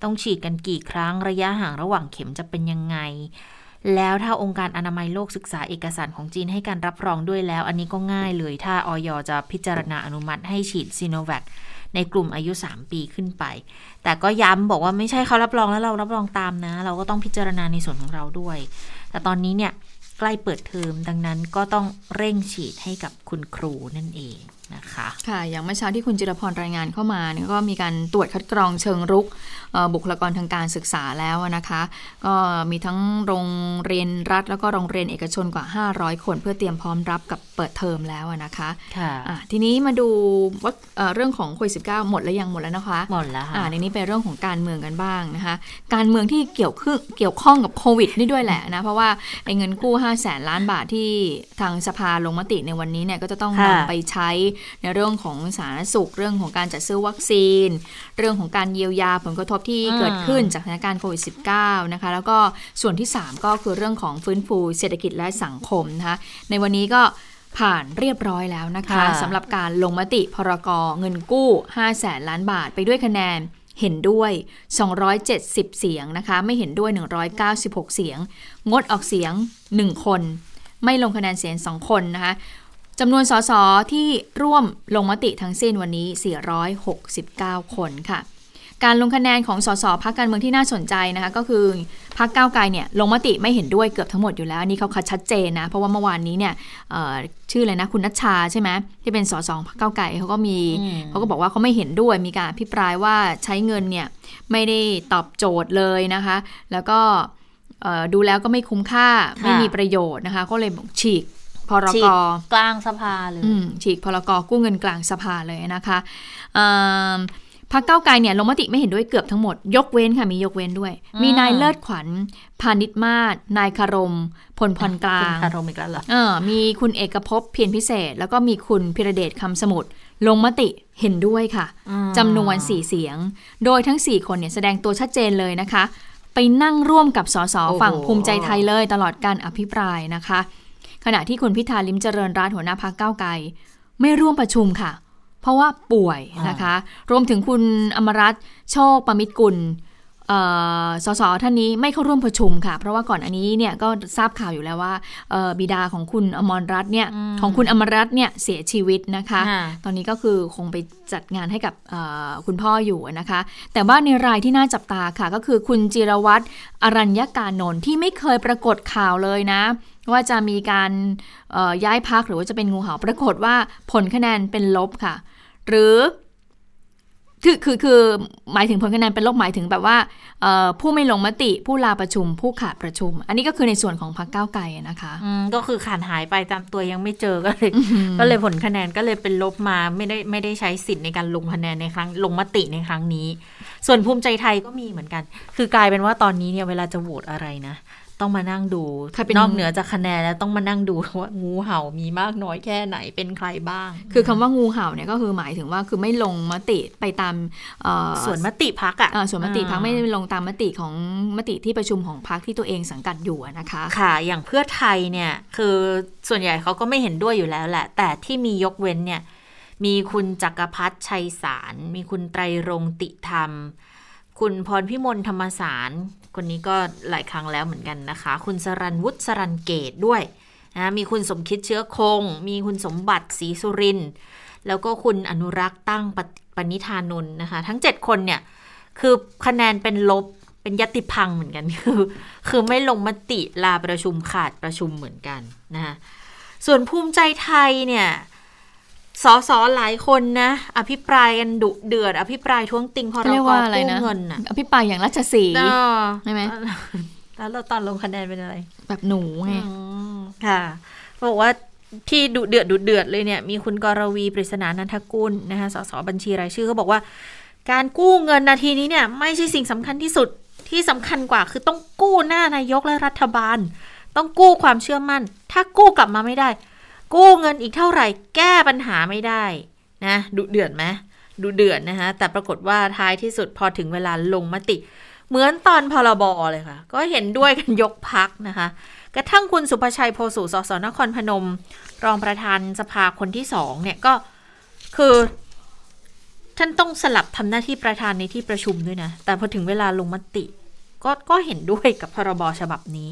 ต้องฉีดกันกี่ครั้งระยะห่างระหว่างเข็มจะเป็นยังไง แล้วถ้าองค์การอนามัยโลกศึกษาเอกสารของจีนให้การรับรองด้วยแล้ว อันนี้ก็ง่ายเลย ถ้าออยจะพิจารณาอนุมัติให้ฉีดซีโนแวคในกลุ่มอายุ 3 ปีขึ้นไป แต่ก็ย้ำบอกว่าไม่ใช่เขารับรองแล้วเรารับรองตามนะ เราก็ต้องพิจารณาในส่วนของเราด้วย แต่ตอนนี้เนี่ยใกล้เปิดเทอมดังนั้นก็ต้องเร่งฉีดให้กับคุณครูนั่นเอง นะคะค่ะอย่างเมื่อเช้าที่คุณจิรพรรายงานเข้ามาเนี่ยก็มีการตรวจคัดกรองเชิงรุกเอ่อบุคลากรทางการศึกษาแล้วนะคะ ก็มีทั้งโรงเรียนรัฐ แล้วก็โรงเรียนเอกชนกว่า 500 คนเพื่อเตรียมพร้อมรับกับเปิดเทอมแล้วนะคะค่ะอะทีนี้มาดูว่าเอ่อเรื่องของโควิด19หมดแล้วยังหมดแล้วนะคะหมดแล้วอ่าค่ะในนี้เป็นเรื่องของการเมืองกันบ้างนะคะ การเมืองที่เกี่ยวขึ้นเกี่ยวข้องกับโควิดนี่ด้วยแหละนะเพราะว่าไอ้เงินกู้5 0 0แสนล้านบาทที่ทางสภาลงมติในวันนี้เนี่ยก็จะต้องค่ะนำไปใช้ในเรื่องของสาธารณสุข เรื่องของการจัดซื้อวัคซีน เรื่องของการเยียวยาผลกระทบที่เกิดขึ้นจากสถานการณ์โควิด -19 นะคะแล้วก็ส่วนที่ 3 ก็คือเรื่องของฟื้นฟูเศรษฐกิจและสังคมนะคะในวันนี้ก็ผ่านเรียบร้อยแล้วนะคะค่ะสำหรับการลงมติพรกเงินกู้ 5 แสนล้านบาทไปด้วยคะแนนเห็นด้วย 270 เสียงนะคะ ไม่เห็นด้วย 196 เสียง งดออกเสียง 1 คน ไม่ลงคะแนนเสียง 2 คนนะคะ จำนวนสสที่ร่วมลงมติทั้งสิ้นวันนี้ 469 คนค่ะ การลงคะแนนของสสพักการเมืองที่น่าสนใจนะคะ ก็คือพักก้าวไกลเนี่ยลงมติไม่เห็นด้วยเกือบทั้งหมดอยู่แล้วอันนี่เขาคัดชัดเจนนะ เพราะว่าเมื่อวานนี้เนี่ยเอ่อชื่ออะไรนะคุณนัชชาใช่ไหมที่เป็นสสพักก้าวไกลเขาก็มีอืมเขาก็บอกว่าเขาไม่เห็นด้วยมีการอภิปรายว่าใช้เงินเนี่ยไม่ได้ตอบโจทย์เลยนะคะ แล้วก็เอ่อดูแล้วก็ไม่คุ้มค่าไม่มีประโยชน์นะคะ ก็เลยบอกฉีก พรฉีกดกลางสภาเลยอืมฉีกพรกกู้เงินกลางสภาเลยนะคะเอิ่มพรรคเก้าวไกลเนี่ยลงมติไม่เห็นด้วยเกือบทั้งหมด ยกเว้นค่ะมียกเว้นด้วยอืมมีนายเลิศขวัญพานิชมาศนายคารม พลพรกลาคุณงคารมอีกแล้วเหรอเออมีคุณเอกภพเพียรพิเศษ แล้วก็มีคุณพิระเดชคำสมุทรลงมติเห็นด้วยค่ะอืมจำนวน4เสียง โดยทั้ง4คนเนี่ยแสดงตัวชัดเจนเลยนะคะ ไปนั่งร่วมกับสสฝั่งภูมิใจไทยเลยตลอดการอภิปรายนะคะ ขณะที่คุณพิธาลิมเจริญรัตน์หัวหน้าพักเก้าไกล ไม่ร่วมประชุมค่ะ เพราะว่าป่วยนะคะ รวมถึงคุณอมรัตโชคประมิตรกุล สสท่านนี้ไม่เข้าร่วมประชุมค่ะ เพราะว่าก่อนอันนี้เนี่ยก็ทราบข่าวอยู่แล้วว่าเอ่อบิดาของคุณอมรรัตน์เนี่ยของคุณอมรรัตน์เนี่ยเสียชีวิตนะคะค่ะตอนนี้ก็คือคงไปจัดงานให้กับเอ่อคุณพ่ออยู่นะคะ แต่ว่าในรายที่น่าจับตาค่ะ ก็คือคุณจิรวัตรอรัญญการนนท์ที่ไม่เคยปรากฏข่าวเลยนะ ว่าจะมีการเอ่อย้ายพักหรือว่าจะเป็นงูเห่าปรากฏว่าผลคะแนนเป็นลบค่ะ หรือ คือคือคือหมายถึงผลคะแนนเป็นลบหมายถึงแบบว่าเอ่อผู้ไม่ลงมติผู้ลาประชุม ผู้ขาดประชุม อันนี้ก็คือในส่วนของพรรคก้าวไกลนะคะอืมก็คือขาดหายไปตามตัวยังไม่เจอก็เลยก็เลยผลคะแนนก็เลยเป็นลบมาไม่ได้ไม่ได้ใช้สิทธิ์ในการลงคะแนนในครั้งลงมติในครั้งนี้ ส่วนภูมิใจไทยก็มีเหมือนกัน คือกลายเป็นว่าตอนนี้เนี่ยเวลาจะโหวตอะไรนะ ต้องมานั่งดูใครเป็นนอกเหนือจากคะแนนแล้วต้องมานั่งดูว่างูเห่ามีมากน้อยแค่ไหนเป็นใครบ้าง คือคำว่างูเห่าเนี่ยก็คือหมายถึงว่าคือไม่ลงมติไปตามเอ่อส่วนมติพักอะอ่าส่วนมติพักไม่ได้ลงตามมติของมติที่ประชุมของพักที่ตัวเองสังกัดอยู่อะนะคะ ค่ะ อย่างเพื่อไทยเนี่ยคือส่วนใหญ่เขาก็ไม่เห็นด้วยอยู่แล้วแหละ แต่ที่มียกเว้นเนี่ยมีคุณจักรพัฒน์ชัยสาร มีคุณไตรรงค์ติธรรม คุณพรพิมลธรรมสาร คนนี้ก็หลายครั้งแล้วเหมือนกันนะคะ คุณสรันวุฒิสรันเกตด้วยนะมีคุณสมคิดเชื้อคง มีคุณสมบัติศรีสุรินแล้วก็คุณอนุรักษ์ตั้งปปณิธานนท์นะคะ ทั้ง 7 คนเนี่ย คือคะแนนเป็นลบเป็นยติพังเหมือนกัน คือคือไม่ลงมติลาประชุมขาดประชุมเหมือนกันนะคะส่วนภูมิใจไทยเนี่ย สอสอหลายคนนะ อภิปรายกันดุเดือด อภิปรายท้วงติงพรเขาเรียกกว่าอะไรกู้นะเงินน่ะอภิปรายอย่างราชสีห์เออใช่ไหมแล้วเราตอนลงคะแนนเป็นอะไร แบบหนูไงอืมค่ะบอกว่าที่ดุเดือดดุเดือดเลยเนี่ย มีคุณกรวีปริศนานันทกุลนะคะสสบัญชีรายชื่อเขาบอกว่า การกู้เงินนาทีนี้เนี่ย ไม่ใช่สิ่งสำคัญที่สุดที่สำคัญกว่าคือต้องกู้หน้านายกและรัฐบาล ต้องกู้ความเชื่อมั่น ถ้ากู้กลับมาไม่ได้ กู้เงินอีกเท่าไหร่แก้ปัญหาไม่ได้นะดุเดือดไหมดุเดือดนะคะแต่ปรากฏว่าท้ายที่สุดพอถึงเวลาลงมติ เหมือนตอนพรบเลยค่ะ ก็เห็นด้วยกันยกพักนะคะ กระทั่งคุณสุภชัยโพสุสสนครพนม รองประธานสภาคนที่สองเนี่ยก็คือท่านต้องสลับทำหน้าที่ประธานในที่ประชุมด้วยนะ แต่พอถึงเวลาลงมติ ก็ก็เห็นด้วยกับพรบฉบับนี้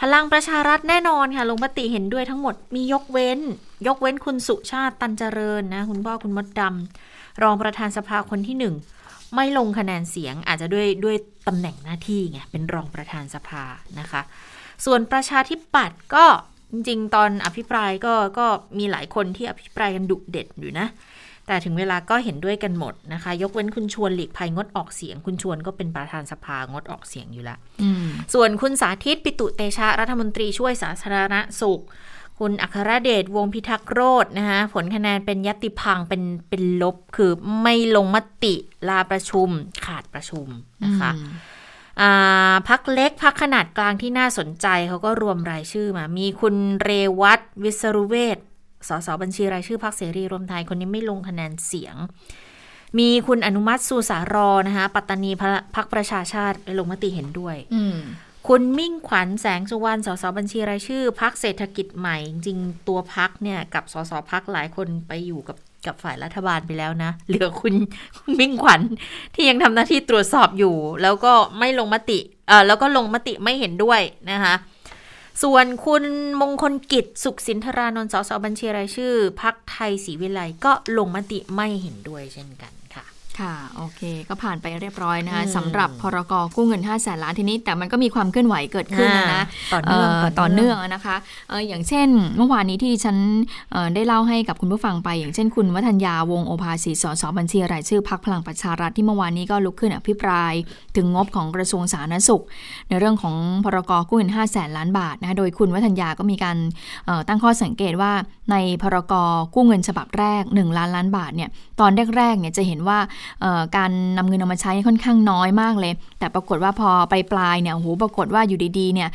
พลังประชารัฐแน่นอนค่ะ ลงมติเห็นด้วยทั้งหมดมียกเว้น ยกเว้นคุณสุชาติตันเจริญนะ คุณพ่อคุณมดดำรองประธานสภาคนที่หนึ่งไม่ลงคะแนนเสียงอาจจะด้วยด้วยตำแหน่งหน้าที่ไงเป็นรองประธานสภานะคะ ส่วนประชาธิปัตย์ก็จริงๆ ตอนอภิปรายก็ก็มีหลายคนที่อภิปรายกันดุเด็ดอยู่นะ แต่ถึงเวลาก็เห็นด้วยกันหมดนะคะ ยกเว้นคุณชวนหลีกภัยงดออกเสียง คุณชวนก็เป็นประธานสภางดออกเสียงอยู่แล้วอืมส่วนคุณสาธิตปิตุเตชะรัฐมนตรีช่วยสาธารณสุข คุณอัครเดชวงศ์พิทักษ์โรจน์นะคะผลคะแนนเป็นยติพังเป็นเป็นลบคือไม่ลงมติลาประชุมขาดประชุมนะคะอ่าพักเล็กพักขนาดกลางที่น่าสนใจเขาก็รวมรายชื่อมา มีคุณเรวัตวิศรุเวศ สสบัญชีรายชื่อพักเสรีรวมไทยคนนี้ไม่ลงคะแนนเสียง มีคุณอนุมัติสุสารอนะคะ ปัตตานีพระพักประชาชาติไปลงมติเห็นด้วยอืมคุณมิ่งขวัญแสงสุวรรณสสบัญชีรายชื่อพักเศรษฐกิจใหม่ จริงๆตัวพักเนี่ยกับสสพักหลายคนไปอยู่กับกับฝ่ายรัฐบาลไปแล้วนะ เหลือคุณคุณมิ่งขวัญที่ยังทำหน้าที่ตรวจสอบอยู่ แล้วก็ไม่ลงมติเอ่อแล้วก็ลงมติไม่เห็นด้วยนะคะ ส่วนคุณมงคลกิจสุขสินธารานนท์สสบัญชีรายชื่อพักไทยศรีวิไลก็ลงมติไม่เห็นด้วยเช่นกัน ค่ะค่ะ โอเค ก็ผ่านไปเรียบร้อยนะคะอืมสำหรับพรกกู้เงิน5แสนล้านทีนี้ แต่มันก็มีความเคลื่อนไหวเกิดขึ้นนะนะต่อเนื่องต่อเนื่องนะคะเอ่ออย่างเช่น เมื่อวานนี้ที่ฉันเอ่อได้เล่าให้กับคุณผู้ฟังไป อย่างเช่นคุณวัฒนยาวงศ์โอภาสีสสบัญชีรายชื่อพักพลังประชารัฐที่เมื่อวานนี้ก็ลุกขึ้นอภิปราย ถึงงบของกระทรวงสาธารณสุข ในเรื่องของพรกกู้เงิน5แสนล้านบาทนะคะโดยคุณวัฒนยาก็มีการเอ่อตั้งข้อสังเกตว่าในพรกกู้เงินฉบับแรก 1 ล้านล้านบาทเนี่ยตอนแรกๆเนี่ยจะเห็นว่าเอ่อการนำเงินเอามาใช้ค่อนข้างน้อยมากเลย แต่ปรากฏว่าพอไปปลายเนี่ยโหปรากฏว่าอยู่ดีๆเนี่ย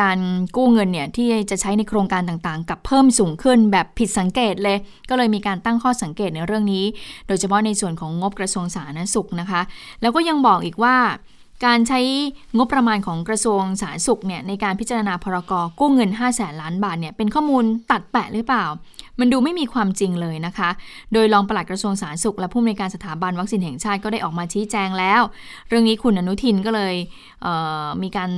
การกู้เงินเนี่ยที่จะใช้ในโครงการต่างๆ กับเพิ่มสูงขึ้นแบบผิดสังเกตเลย ก็เลยมีการตั้งข้อสังเกตในเรื่องนี้ โดยเฉพาะในส่วนของงบกระทรวงสาธารณสุขนะคะ แล้วก็ยังบอกอีกว่า การใช้งบประมาณของกระทรวงสาธารณสุขเนี่ยในการพิจารณาพรกกู้เงิน 5 0 0แสนล้านบาทเนี่ยเป็นข้อมูลตัดแปะหรือเปล่า มันดูไม่มีความจริงเลยนะคะ โดยรองปลัดกระทรวงสาธารณสุข และผู้อำนวยการสถาบันวัคซีนแห่งชาติก็ได้ออกมาชี้แจงแล้ว เรื่องนี้คุณอนุทินก็เลยเมีการ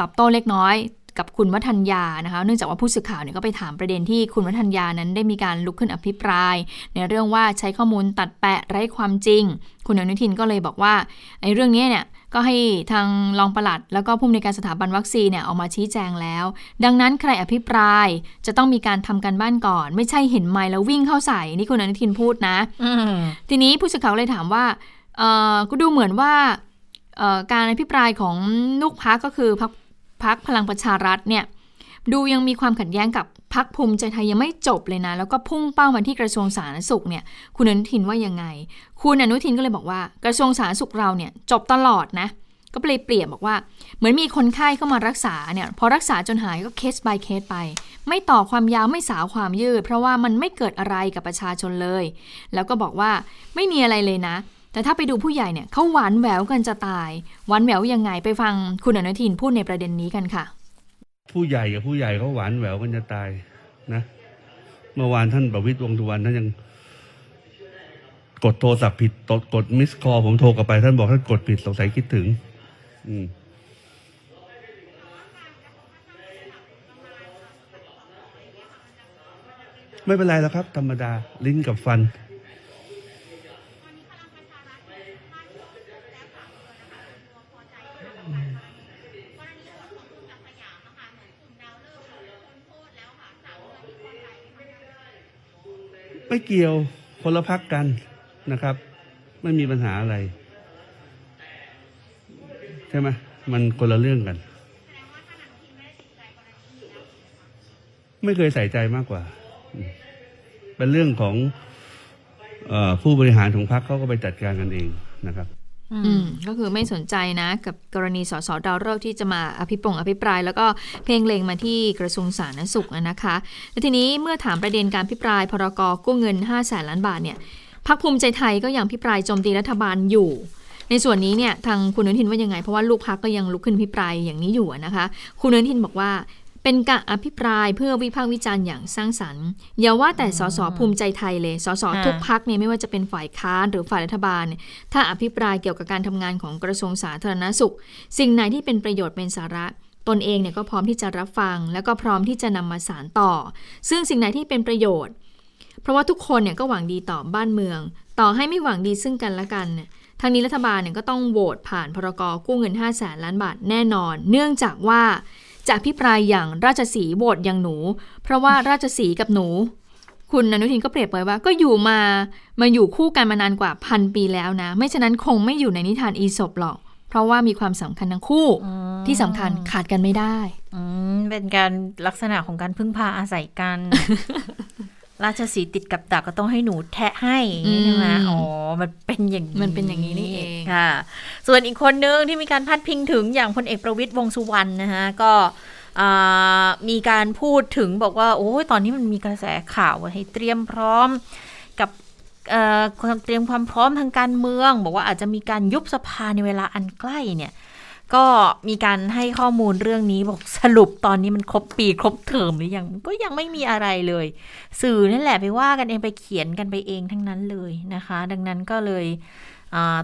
ตอบโต้เล็กน้อย กับคุณวัฒนยานะคะ เนื่องจากว่าผู้สื่อข่าวเนี่ยก็ไปถามประเด็นที่คุณวัฒนยานั้นได้มีการลุกขึ้นอภิปราย ในเรื่องว่าใช้ข้อมูลตัดแปะไร้ความจริง คุณอนุทินก็เลยบอกว่าไอ้เรื่องนี้เนี่ยก็ให้ทางรองปลัด แล้วก็ผู้อำนวยการสถาบันวัคซีนเนี่ยออกมาชี้แจงแล้ว ดังนั้นใครอภิปรายจะต้องมีการทำการบ้านก่อน ไม่ใช่เห็นไม้แล้ววิ่งเข้าใส่นี่คุณอนุทินพูดนะอืมทีนี้ผู้สื่อข่าวเลยถามว่าเอ่อก็ดูเหมือนว่าเอ่อการอภิปรายของลูกพักก็คือพัก พักพลังประชารัฐเนี่ยดูยังมีความขัดแย้งกับพักภูมิใจไทยยังไม่จบเลยนะ แล้วก็พุ่งเป้ามาที่กระทรวงสาธารณสุขเนี่ยคุณอนุทินว่ายังไง คุณอนุทินก็เลยบอกว่ากระทรวงสาธารณสุขเราเนี่ยจบตลอดนะก็เลยเปรียบบอกว่า เหมือนมีคนไข้เข้ามารักษาเนี่ยพอรักษาจนหายก็เคส by เคสไป ไม่ต่อความยาวไม่สาวความยืด เพราะว่ามันไม่เกิดอะไรกับประชาชนเลย แล้วก็บอกว่าไม่มีอะไรเลยนะ แต่ถ้าไปดูผู้ใหญ่เนี่ยเขาหวานแหววกันจะตาย หวานแหววยังไงไปฟังคุณอนุทินพูดในประเด็นนี้กันค่ะ ผู้ใหญ่กับผู้ใหญ่เขาหวานแหววกันจะตายนะ เมื่อวานท่านประวิตรวงสุวรรณท่านยังกดโทรศัพท์ผิดกดมิสคอผมโทรกลับไป ท่านบอกท่านกดผิดสงสัยคิดถึง อืมไม่เป็นไรแล้วครับ ธรรมดาลิ้นกับฟัน ไม่เกี่ยวคนละพักกันนะครับ ไม่มีปัญหาอะไร ใช่ไหมมันคนละเรื่องกัน ไม่เคยใส่ใจมากกว่า เป็นเรื่องของอผู้บริหารของพรรคเขาก็ไปจัดการกันเองนะครับ ก็คือไม่สนใจนะ กับกรณีสสดาวฤกษ์ที่จะมาอภิปรงอภิปราย แล้วก็เพ่งเลงมาที่กระทรวงสาธารณสุขนะคะและทีนี้เมื่อถามประเด็นการพิปรายพรกกู้เงิน5แสนล้านบาทเนี่ยพักภูมิใจไทยก็ยังพิปรายโจมตีรัฐบาลอยู่ ในส่วนนี้เนี่ยทางคุณอนุทินว่ายังไง เพราะว่าลูกพักก็ยังลุกขึ้นพิปรายอย่างนี้อยู่นะคะ คุณอนุทินบอกว่า เป็นการอภิปรายเพื่อวิพากษ์วิจารณ์อย่างสร้างสรรค์อย่าว่าแต่สสภูมิใจไทยเลยสสทุกพักเนี่ยไม่ว่าจะเป็นฝ่ายค้านหรือฝ่ายรัฐบาลเนี่ยถ้าอภิปรายเกี่ยวกับการทำงานของกระทรวงสาธารณสุข สิ่งไหนที่เป็นประโยชน์เป็นสาระตนเองเนี่ยก็พร้อมที่จะรับฟัง แล้วก็พร้อมที่จะนำมาสารต่อ ซึ่งสิ่งไหนที่เป็นประโยชน์ เพราะว่าทุกคนเนี่ยก็หวังดีต่อบ้านเมือง ต่อให้ไม่หวังดีซึ่งกันและกันเนี่ยทางนี้รัฐบาลเนี่ยก็ต้องโหวตผ่านพรกกู้เงิน 5 0 0แสนล้านบาทแน่นอน เนื่องจากว่า จะพิปรายอย่างราชสีห์โหวตอย่างหนู เพราะว่าราชสีห์กับหนู คุณอนุทินก็เปรียบไว้ว่า ก็อยู่มามาอยู่คู่กันมานานกว่าพันปีแล้วนะ ไม่ฉะนั้นคงไม่อยู่ในนิทานอีสปหรอก เพราะว่ามีความสำคัญทั้งคู่ที่สำคัญขาดกันไม่ได้ อืมเป็นการลักษณะของการพึ่งพาอาศัยกัน ราชสีห์ติดกับดักก็ต้องให้หนูแทะให้อืมใช่ไหมอ๋อ มันเป็นอย่างมันเป็นอย่างนี้นี่เองค่ะ ส่วนอีกคนนึงที่มีการพัดพิงถึงอย่างพลเอกประวิตยวงษ์สุวรรณนะคะก็อ่ามีการพูดถึงบอกว่า โอ้ยตอนนี้มันมีกระแสข่าวว่าให้เตรียมพร้อมกับเอ่อความเตรียมความพร้อมทางการเมือง บอกว่าอาจจะมีการยุบสภาในเวลาอันใกล้เนี่ย ก็มีการให้ข้อมูลเรื่องนี้บอกสรุปตอนนี้มันครบปีครบเทอมหรือยังก็ยังไม่มีอะไรเลย สื่อนั่นแหละไปว่ากันเองไปเขียนกันไปเองทั้งนั้นเลยนะคะ ดังนั้นก็เลย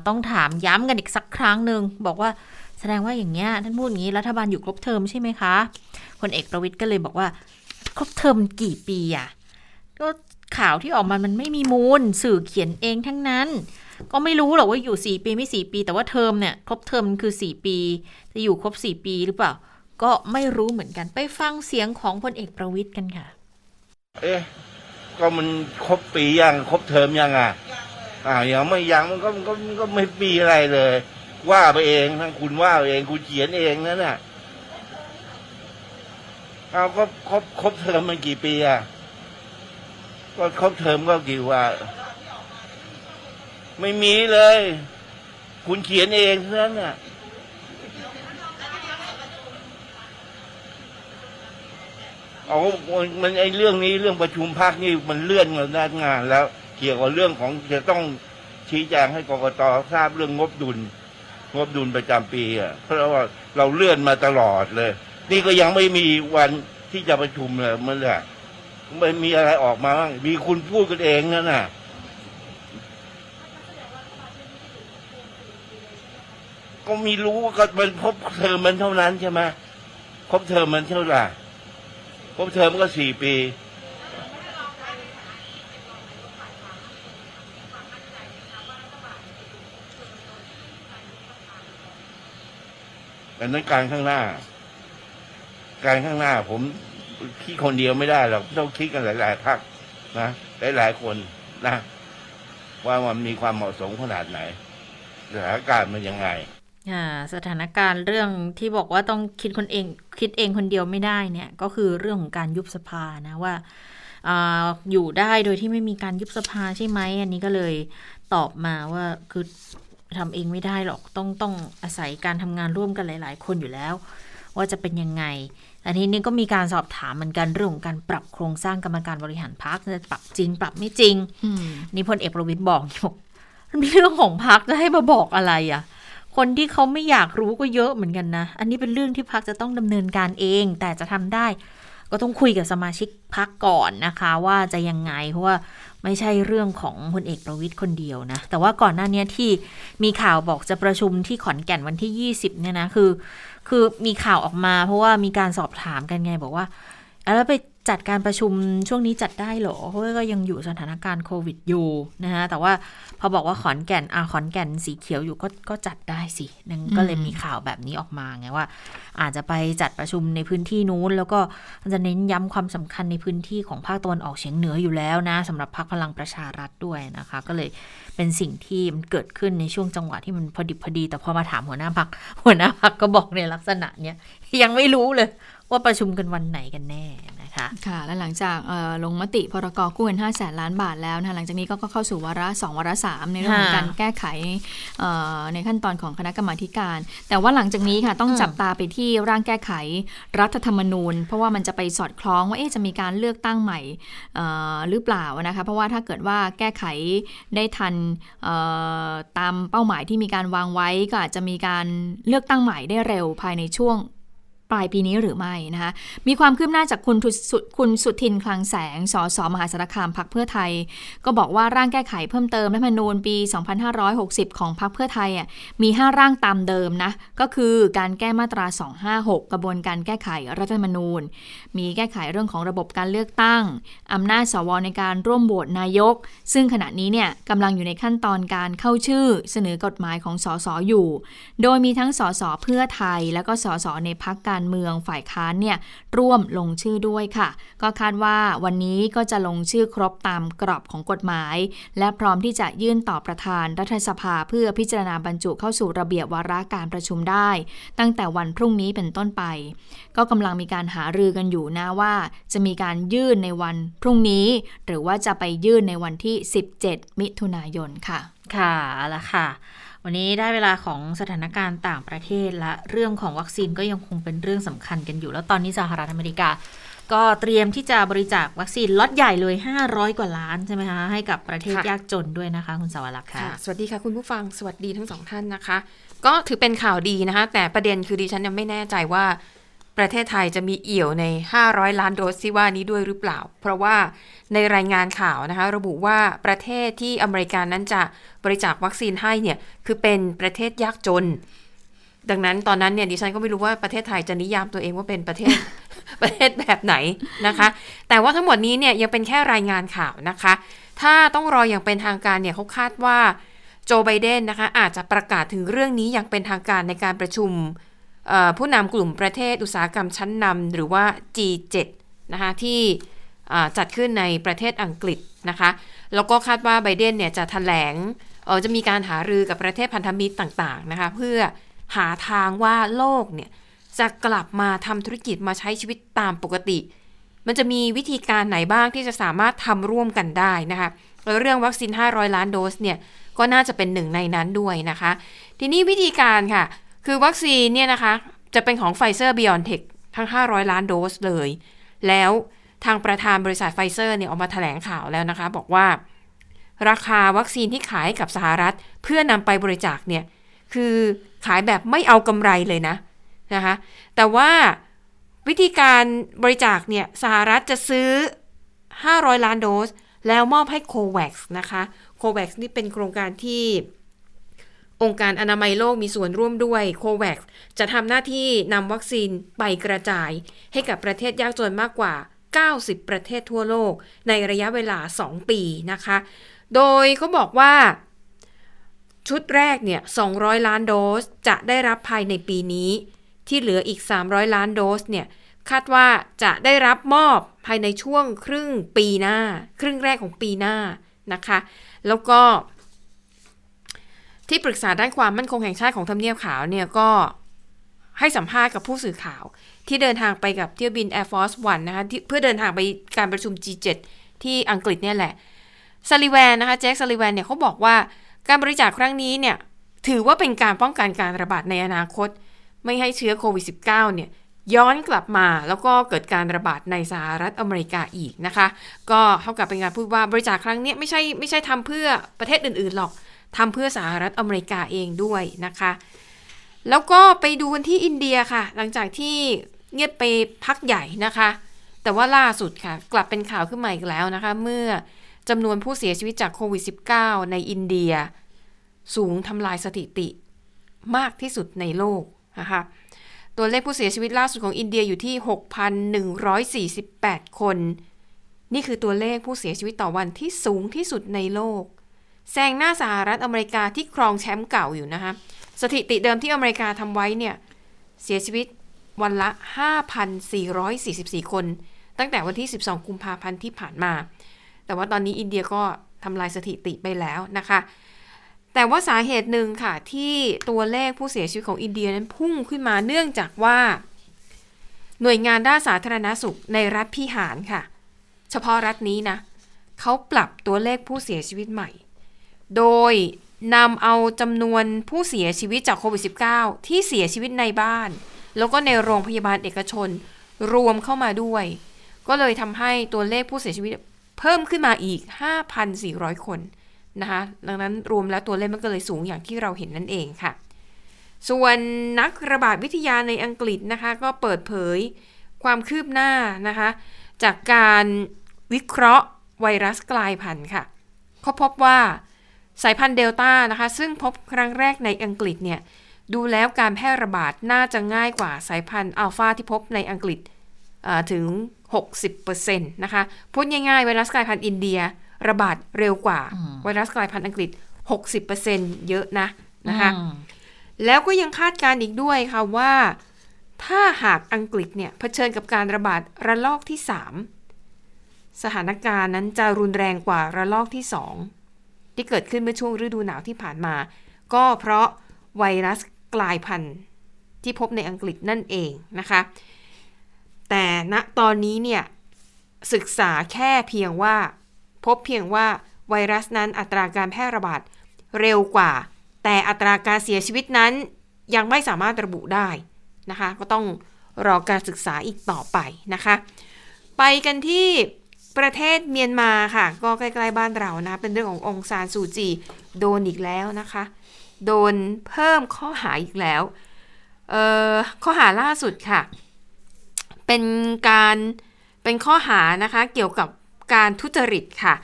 ต้องถามย้ำกันอีกสักครั้งหนึ่งบอกว่าแสดงว่าอย่างเงี้ยท่านพูดอย่างนี้รัฐบาลอยู่ครบเทอมใช่ไหมคะพลเอกประวิทย์ก็เลยบอกว่า ครบเทอมกี่ปีอะก็ข่าวที่ออกมามันไม่มีมูล สื่อเขียนเองทั้งนั้น ก็ไม่รู้หรอกว่าอยู่สี่ปีไม่สี่ปี แต่ว่าเทอมเนี่ยครบเทอมคือสี่ปี จะอยู่ครบสี่ปีหรือเปล่า ก็ไม่รู้เหมือนกันไปฟังเสียงของพลเอกประวิทย์กันค่ะ เอ๊ะก็มันครบปียังครบเทอมยังอะอ่าวยังไม่ยังมันก็มันก็มันก็ไม่ปีอะไรเลย ว่าไปเองทั้งคุณว่าไปเองคุณเขียนเองนั่นน่ะเอาก็ครบครบเทอมมันกี่ปีอะก็ครบเทอมก็กี่ว่า ไม่มีเลย คุณเขียนเองเท่านั้นน่ะเอามันไอ้เรื่องนี้เรื่องประชุมพักนี่มันเลื่อนมาด้านงาน แล้ว เกี่ยวกับเรื่องของจะต้องชี้แจงให้กรกตทราบเรื่องงบดุล งบดุลประจำปีอะเพราะว่าเราเลื่อนมาตลอดเลย นี่ก็ยังไม่มีวันที่จะประชุมเลยเมื่อไหร่ไม่มีอะไรออกมาบ้างมีคุณพูดกันเองนั่นน่ะ ก็มีรู้ก็มันครบเทอมมันเท่านั้นใช่ไหมครบเทอมมันเท่าไหร่ครบเทอมก็สี่ปี อันนั้นการข้างหน้า การข้างหน้า ผมคิดคนเดียวไม่ได้หรอกต้องคิดกันหลายๆพักนะหลายๆคนนะว่ามันมีความเหมาะสมขนาดไหนสถานการณ์มันยังไง สถานการณ์เรื่องที่บอกว่าต้องคิดคนเอง คิดเองคนเดียวไม่ได้เนี่ย ก็คือเรื่องของการยุบสภานะว่าอาอยู่ได้โดยที่ไม่มีการยุบสภาใช่ไหมอันนี้ก็เลยตอบมาว่าคือทำเองไม่ได้หรอกต้องต้องอาศัยการทำงานร่วมกันหลาย ๆ คนอยู่แล้ว ว่าจะเป็นยังไงแต่ทีนี้ก็มีการสอบถามเหมือนกันเรื่องของการปรับโครงสร้างกรรมการบริหารพรรคจะปรับจริง ปรับไม่จริงอืมนี่พลเอกประวิตยบอกบอกมันเป็นเรื่องของพักจะให้มาบอกอะไรอะ่ะ คนที่เขาไม่อยากรู้ก็เยอะเหมือนกันนะ อันนี้เป็นเรื่องที่พักจะต้องดำเนินการเอง แต่จะทำได้ก็ต้องคุยกับสมาชิกพักก่อนนะคะ ว่าจะยังไงเพราะว่าไม่ใช่เรื่องของพลเอกประวิตยคนเดียวนะ แต่ว่าก่อนหน้านี้ที่มีข่าวบอกจะประชุมที่ขอนแก่นวันที่ 20 เนี่ยนะคือ คือมีข่าวออกมาเพราะว่ามีการสอบถามกันไงบอกว่า แล้วไป จัดการประชุมช่วงนี้จัดได้เหรอ เพราะก็ยังอยู่สถานการณ์โควิดอยู่นะฮะ แต่ว่าพอบอกว่าขอนแก่นอะขอนแก่นสีเขียวอยู่ก็ก็จัดได้สินั่นก็เลยมีข่าวแบบนี้ออกมาไงว่า อาจจะไปจัดประชุมในพื้นที่นู้น แล้วก็จะเน้นย้ำความสำคัญในพื้นที่ของภาคตะวันออกเฉียงเหนืออยู่แล้วนะสำหรับพรรคพลังประชารัฐด้วยนะคะ ก็เลยเป็นสิ่งที่มันเกิดขึ้นในช่วงจังหวะที่มันพอดิบพอดี แต่พอมาถามหัวหน้าพักหัวหน้าพักก็บอกในลักษณะเนี้ยยังไม่รู้เลย ว่าประชุมกันวันไหนกันแน่นะนะคะค่ะและหลังจากเอ่อลงมติพรกกู้เงิน5แสนล้านบาทแล้วนะคะหลังจากนี้ก็ก็เข้าสู่วาระ 2 วาระ 3 ในเรื่องของค่ะการแก้ไขเอ่อในขั้นตอนของคณะกรรมาธิการ แต่ว่าหลังจากนี้ค่ะต้องอืมจับตาไปที่ร่างแก้ไขรัฐธรรมนูญ เพราะว่ามันจะไปสอดคล้องว่าเอ๊ะจะมีการเลือกตั้งใหม่เอ่อหรือเปล่านะคะเพราะว่าถ้าเกิดว่าแก้ไขได้ทันเอ่อตามเป้าหมายที่มีการวางไว้ก็อาจจะมีการเลือกตั้งใหม่ได้เร็วภายในช่วง ปลายปีนี้หรือไม่นะคะมีความคืบหน้าจากคุณทุสุคุณสุทินคลังแสงสสมหาสารคามพักเพื่อไทย ก็บอกว่าร่างแก้ไขเพิ่มเติมรัฐธรรมนูญปี 2560 ของพักเพื่อไทยอะมี 5 ร่างตามเดิมนะก็คือการแก้มาตรา 256 กระบวนการแก้ไขรัฐธรรมนูญ มีแก้ไขเรื่องของระบบการเลือกตั้งอำนาจสวในการร่วมโหวตนายก ซึ่งขณะนี้เนี่ยกำลังอยู่ในขั้นตอนการเข้าชื่อเสนอกฎหมายของสสอยู่ โดยมีทั้งสสเพื่อไทย แล้วก็สสในพักการเมืองฝ่ายค้านเนี่ยร่วมลงชื่อด้วยค่ะ ก็คาดว่าวันนี้ก็จะลงชื่อครบตามกรอบของกฎหมาย และพร้อมที่จะยื่นต่อประธานรัฐสภาเพื่อพิจารณาบรรจุเข้าสู่ระเบียบวาระการประชุมได้ ตั้งแต่วันพรุ่งนี้เป็นต้นไป ก็กำลังมีการหารือกันอยู่นะว่า จะมีการยื่นในวันพรุ่งนี้ หรือว่าจะไปยื่นในวันที่ 17 มิถุนายนค่ะ ค่ะละค่ะ วันนี้ได้เวลาของสถานการณ์ต่างประเทศและเรื่องของวัคซีนก็ยังคงเป็นเรื่องสำคัญกันอยู่ แล้วตอนนี้สหรัฐอเมริกา ก็เตรียมที่จะบริจาควัคซีนล็อตใหญ่เลย 500 กว่าล้านใช่ไหมคะให้กับประเทศยากจนด้วยนะคะคุณสวรักษ์ค่ะ สวัสดีค่ะคุณผู้ฟังสวัสดีทั้งสองท่านนะคะ ก็ถือเป็นข่าวดีนะคะ แต่ประเด็นคือดิฉันยังไม่แน่ใจว่า ประเทศไทยจะมีเอี่ยวใน 500 ล้านโดสที่ว่านี้ด้วยหรือเปล่า เพราะว่าในรายงานข่าวนะคะ ระบุว่าประเทศที่อเมริกานั้นจะบริจาควัคซีนให้เนี่ยคือเป็นประเทศยากจน ดังนั้นตอนนั้นเนี่ยดิฉันก็ไม่รู้ว่าประเทศไทยจะนิยามตัวเองว่าเป็นประเทศประเทศแบบไหนนะคะ แต่ว่าทั้งหมดนี้เนี่ยยังเป็นแค่รายงานข่าวนะคะ ถ้าต้องรออย่างเป็นทางการเนี่ยเขาคาดว่าโจไบเดนนะคะอาจจะประกาศถึงเรื่องนี้อย่างเป็นทางการในการประชุม ผู้นำกลุ่มประเทศอุตสาหกรรมชั้นนำหรือว่า G7 นะคะที่จัดขึ้นในประเทศอังกฤษนะคะ แล้วก็คาดว่าไบเดนเนี่ยจะแถลงออจะมีการหารือกับประเทศพันธมิตรต่างๆนะคะเพื่อหาทางว่าโลกเนี่ยจะกลับมาทำธุรกิจมาใช้ชีวิตตามปกติ มันจะมีวิธีการไหนบ้างที่จะสามารถทำร่วมกันได้นะคะแล้วเรื่องวัคซีน 500 ล้านโดสเนี่ยก็น่าจะเป็นหนึ่งในนั้นด้วยนะคะ ทีนี้วิธีการค่ะ คือวัคซีนเนี่ยนะคะ จะเป็นของไฟเซอร์ b ิออนเทคทั้ง 500 ล้านโดสเลย แล้วทางประธานบริษัทไฟเซอร์เนี่ยออกมาแถลงข่าวแล้วนะคะ บอกว่า ราคาวัคซีนที่ขายกับสหรัฐ เพื่อนำไปบริจาคเนี่ย คือขายแบบไม่เอากำไรเลยนะนะคะ แต่ว่าวิธีการบริจาคเนี่ยสหรัฐจะซื้อ 500 ล้านโดส แล้วมอบให้โควัคนะคะโควัคนี่เป็นโครงการที่ องค์การอนามัยโลกมีส่วนร่วมด้วยโควัคจะทำหน้าที่นำวัคซีนไปกระจาย ให้กับประเทศยากจนมากกว่า 90 ประเทศทั่วโลก ในระยะเวลา 2 ปีนะคะ โดยเขาบอกว่า ชุดแรกเนี่ย 200 ล้านโดสจะได้รับภายในปีนี้ ที่เหลืออีก 300 ล้านโดสเนี่ยคาดว่าจะได้รับมอบภายในช่วงครึ่งปีหน้า ครึ่งแรกของปีหน้านะคะ แล้วก็ ที่ปรึกษาด้านความมั่นคงแห่งชาติของทำเนียบขาวเนี่ยก็ให้สัมภาษณ์กับผู้สื่อข่าว ที่เดินทางไปกับเที่ยวบิน Air Force One นะคะเพื่อเดินทางไปการประชุม G7 ที่อังกฤษเนี่ยแหละซัลลิแวนนะคะแจ็คซัลลิแวนเนี่ยเขาบอกว่าการบริจาคครั้งนี้เนี่ยถือว่าเป็นการป้องกันการระบาดในอนาคต ไม่ให้เชื้อโควิด -19 เนี่ยย้อนกลับมาแล้วก็เกิดการระบาดในสหรัฐอเมริกาอีกนะคะ ก็เท่ากับเป็นการพูดว่าบริจาคครั้งนี้ไม่ใช่ไม่ใช่ทำเพื่อประเทศอื่นๆหรอก ทำเพื่อสหรัฐอเมริกาเองด้วยนะคะ แล้วก็ไปดูกันที่อินเดียค่ะ หลังจากที่เงียบไปพักใหญ่นะคะ แต่ว่าล่าสุดค่ะ กลับเป็นข่าวขึ้นมาอีกแล้วนะคะ เมื่อจำนวนผู้เสียชีวิตจากโควิด -19 ในอินเดีย สูงทำลายสถิติมากที่สุดในโลกนะคะตัวเลขผู้เสียชีวิตล่าสุดของอินเดียอยู่ที่ 6,148 คน นี่คือตัวเลขผู้เสียชีวิตต่อวันที่สูงที่สุดในโลก แซงหน้าสหรัฐอเมริกาที่ครองแชมป์เก่าอยู่นะคะ สถิติเดิมที่อเมริกาทำไว้เนี่ย เสียชีวิตวันละ 5,444 คน ตั้งแต่วันที่ 12 กุมภาพันธ์ที่ผ่านมา แต่ว่าตอนนี้อินเดียก็ทำลายสถิติไปแล้วนะคะ แต่ว่าสาเหตุหนึ่งค่ะ ที่ตัวเลขผู้เสียชีวิตของอินเดียนั้นพุ่งขึ้นมาเนื่องจากว่า หน่วยงานด้านสาธารณสุขในรัฐพิหารค่ะ เฉพาะรัฐนี้นะเขาปรับตัวเลขผู้เสียชีวิตใหม่ โดยนำเอาจำนวนผู้เสียชีวิตจากโควิด -19 ที่เสียชีวิตในบ้าน แล้วก็ในโรงพยาบาลเอกชน รวมเข้ามาด้วย ก็เลยทำให้ตัวเลขผู้เสียชีวิตเพิ่มขึ้นมาอีก 5,400 คนนะคะดังนั้นรวมแล้วตัวเลขมันก็เลยสูงอย่างที่เราเห็นนั่นเองค่ะ ส่วนนักระบาดวิทยาในอังกฤษนะคะ ก็เปิดเผยความคืบหน้านะคะ จากการวิเคราะห์ไวรัสกลายพันธุ์ค่ะเขาพบว่า สายพันธุ์เดลต้านะคะ ซึ่งพบครั้งแรกในอังกฤษเนี่ยดูแล้วการแพร่ระบาดน่าจะง่ายกว่าสายพันธุ์อัลฟาที่พบในอังกฤษถึง 60%นะคะพูดง่ายๆไวรัสกลายพันธุ์อินเดียระบาดเร็วกว่าไวรัสกลายพันธุ์อังกฤษ 60%เยอะนะนะคะแล้วก็ยังคาดการณ์อีกด้วยค่ะว่า ถ้าหากอังกฤษเนี่ยเผชิญกับการระบาดระลอกที่ 3 สถานการณ์นั้นจะรุนแรงกว่าระลอกที่ 2 ที่เกิดขึ้นเมื่อช่วงฤดูหนาวที่ผ่านมา ก็เพราะไวรัสกลายพันธุ์ที่พบในอังกฤษนั่นเองนะคะ แต่ณตอนนี้เนี่ยศึกษาแค่เพียงว่า พบเพียงว่าไวรัสนั้นอัตราการแพร่ระบาดเร็วกว่า แต่อัตราการเสียชีวิตนั้นยังไม่สามารถระบุได้นะคะ ก็ต้องรอการศึกษาอีกต่อไปนะคะ ไปกันที่ ประเทศเมียนมาค่ะ ก็ใกล้ๆบ้านเรานะ เป็นเรื่องขององซานซูจีโดนอีกแล้วนะคะ โดนเพิ่มข้อหาอีกแล้วเอ่อข้อหาล่าสุดค่ะ เป็นการเป็นข้อหานะคะเกี่ยวกับการทุจริตค่ะ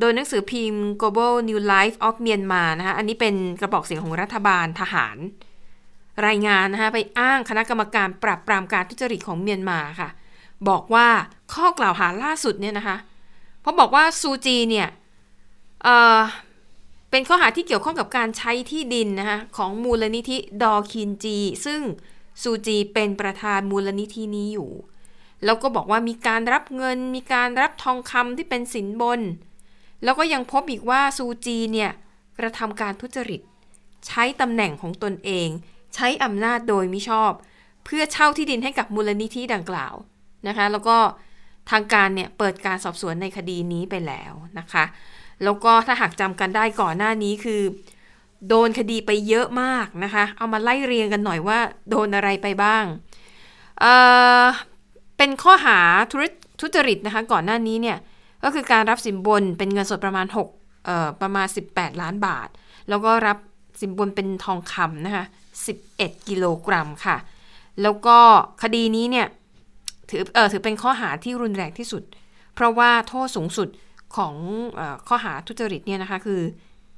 โดยหนังสือพิมพ์ Global New Life of Myanmar นะคะ อันนี้เป็นกระบอกเสียงของรัฐบาลทหาร รายงานนะคะไปอ้างคณะกรรมการปราบปรามการทุจริตของเมียนมาค่ะ บอกว่า ข้อกล่าวหาล่าสุดเนี่ยนะคะเพราะบอกว่าซูจีเนี่ยเออเป็นข้อหาที่เกี่ยวข้องกับการใช้ที่ดินนะคะของมูลนิธิดอคินจี ซึ่งซูจีเป็นประธานมูลนิธินี้อยู่ แล้วก็บอกว่ามีการรับเงิน มีการรับทองคำที่เป็นสินบน แล้วก็ยังพบอีกว่าซูจีเนี่ยกระทำการทุจริต ใช้ตำแหน่งของตนเอง ใช้อำนาจโดยมิชอบ เพื่อเช่าที่ดินให้กับมูลนิธิดังกล่าวนะคะ แล้วก็ ทางการเนี่ยเปิดการสอบสวนในคดีนี้ไปแล้วนะคะ แล้วก็ถ้าหากจำกันได้ก่อนหน้านี้คือ โดนคดีไปเยอะมากนะคะ เอามาไล่เรียงกันหน่อยว่าโดนอะไรไปบ้างเอ่อเป็นข้อหาทุจริตนะคะก่อนหน้านี้เนี่ยก็คือการรับสินบนเป็นเงินสดประมาณ6เอ่อประมาณ 18 ล้านบาท แล้วก็รับสินบนเป็นทองคำนะคะ11 กิโลกรัมค่ะ แล้วก็คดีนี้เนี่ย ถือเออถือเป็นข้อหาที่รุนแรงที่สุด เพราะว่าโทษสูงสุดของอข้อหาทุจริตเนี่ยนะคะคือ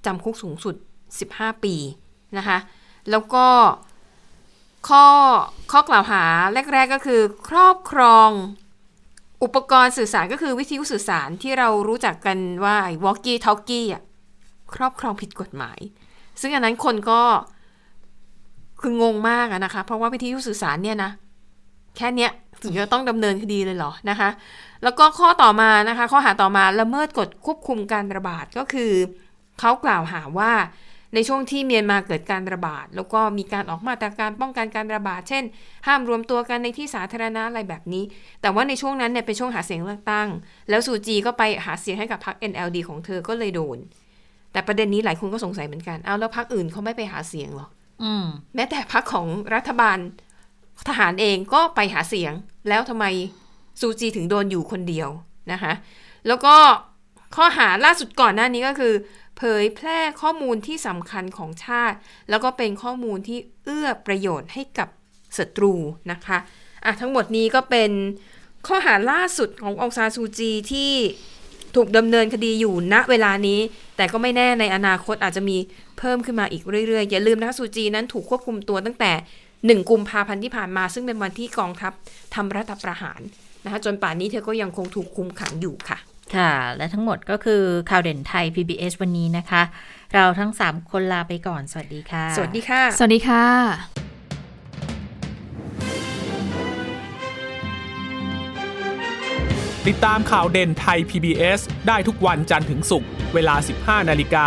จำคุกสูงสุด 15 ปีนะคะแล้วก็ข้อข้อกล่าวหาแรก ๆ ก็คือครอบครองอุปกรณ์สื่อสารก็คือวิทยุสื่อสารที่เรารู้จักกันว่าไอ้ walkie talkie อะครอบครองผิดกฎหมาย ซึ่งอันนั้นคนก็คืองงมากนะคะ เพราะว่าวิทยุสื่อสารเนี่ยนะ แค่เนี้ยถึงจะต้องดำเนินคดีเลยเหรอนะคะ แล้วก็ข้อต่อมานะคะ ข้อหาต่อมาละเมิดกฎควบคุมการระบาดก็คือเขากล่าวหาว่าในช่วงที่เมียนมาเกิดการระบาด แล้วก็มีการออกมาตรการป้องกันการระบาด เช่น ห้ามรวมตัวกันในที่สาธารณะอะไรแบบนี้ แต่ว่าในช่วงนั้นเนี่ยเป็นช่วงหาเสียงเลือกตั้ง แล้วซูจีก็ไปหาเสียงให้กับพรรค NLD ของเธอก็เลยโดน แต่ประเด็นนี้หลายคนก็สงสัยเหมือนกัน เอาแล้วพรรคอื่นเขาไม่ไปหาเสียงหรออืมแม้แต่พรรคของรัฐบาล ทหารเองก็ไปหาเสียง แล้วทำไมซูจีถึงโดนอยู่คนเดียวนะคะ แล้วก็ข้อหาล่าสุดก่อนหน้านี้ก็คือ เผยแพร่ข้อมูลที่สำคัญของชาติ แล้วก็เป็นข้อมูลที่เอื้อประโยชน์ให้กับศัตรูนะคะอะทั้งหมดนี้ก็เป็นข้อหาล่าสุดขององซาซูจีที่ถูกดำเนินคดีอยู่ณเวลานี้ แต่ก็ไม่แน่ในอนาคตอาจจะมีเพิ่มขึ้นมาอีกเรื่อยๆ อย่าลืมนะคะซูจีนั้นถูกควบคุมตัวตั้งแต่ หนึ่งกุมภาพันธ์ที่ผ่านมา ซึ่งเป็นวันที่กองทัพทำรัฐประหารนะคะจนป่านนี้เธอก็ยังคงถูกคุมขังอยู่ค่ะ ค่ะ และทั้งหมดก็คือข่าวเด่นไทย PBS วันนี้นะคะ เราทั้ง 3 คนลาไปก่อน สวัสดีค่ะ สวัสดีค่ะ สวัสดีค่ะ ติดตามข่าวเด่นไทย PBS ได้ทุกวันจันทร์ถึงศุกร์เวลา 15 นาฬิกา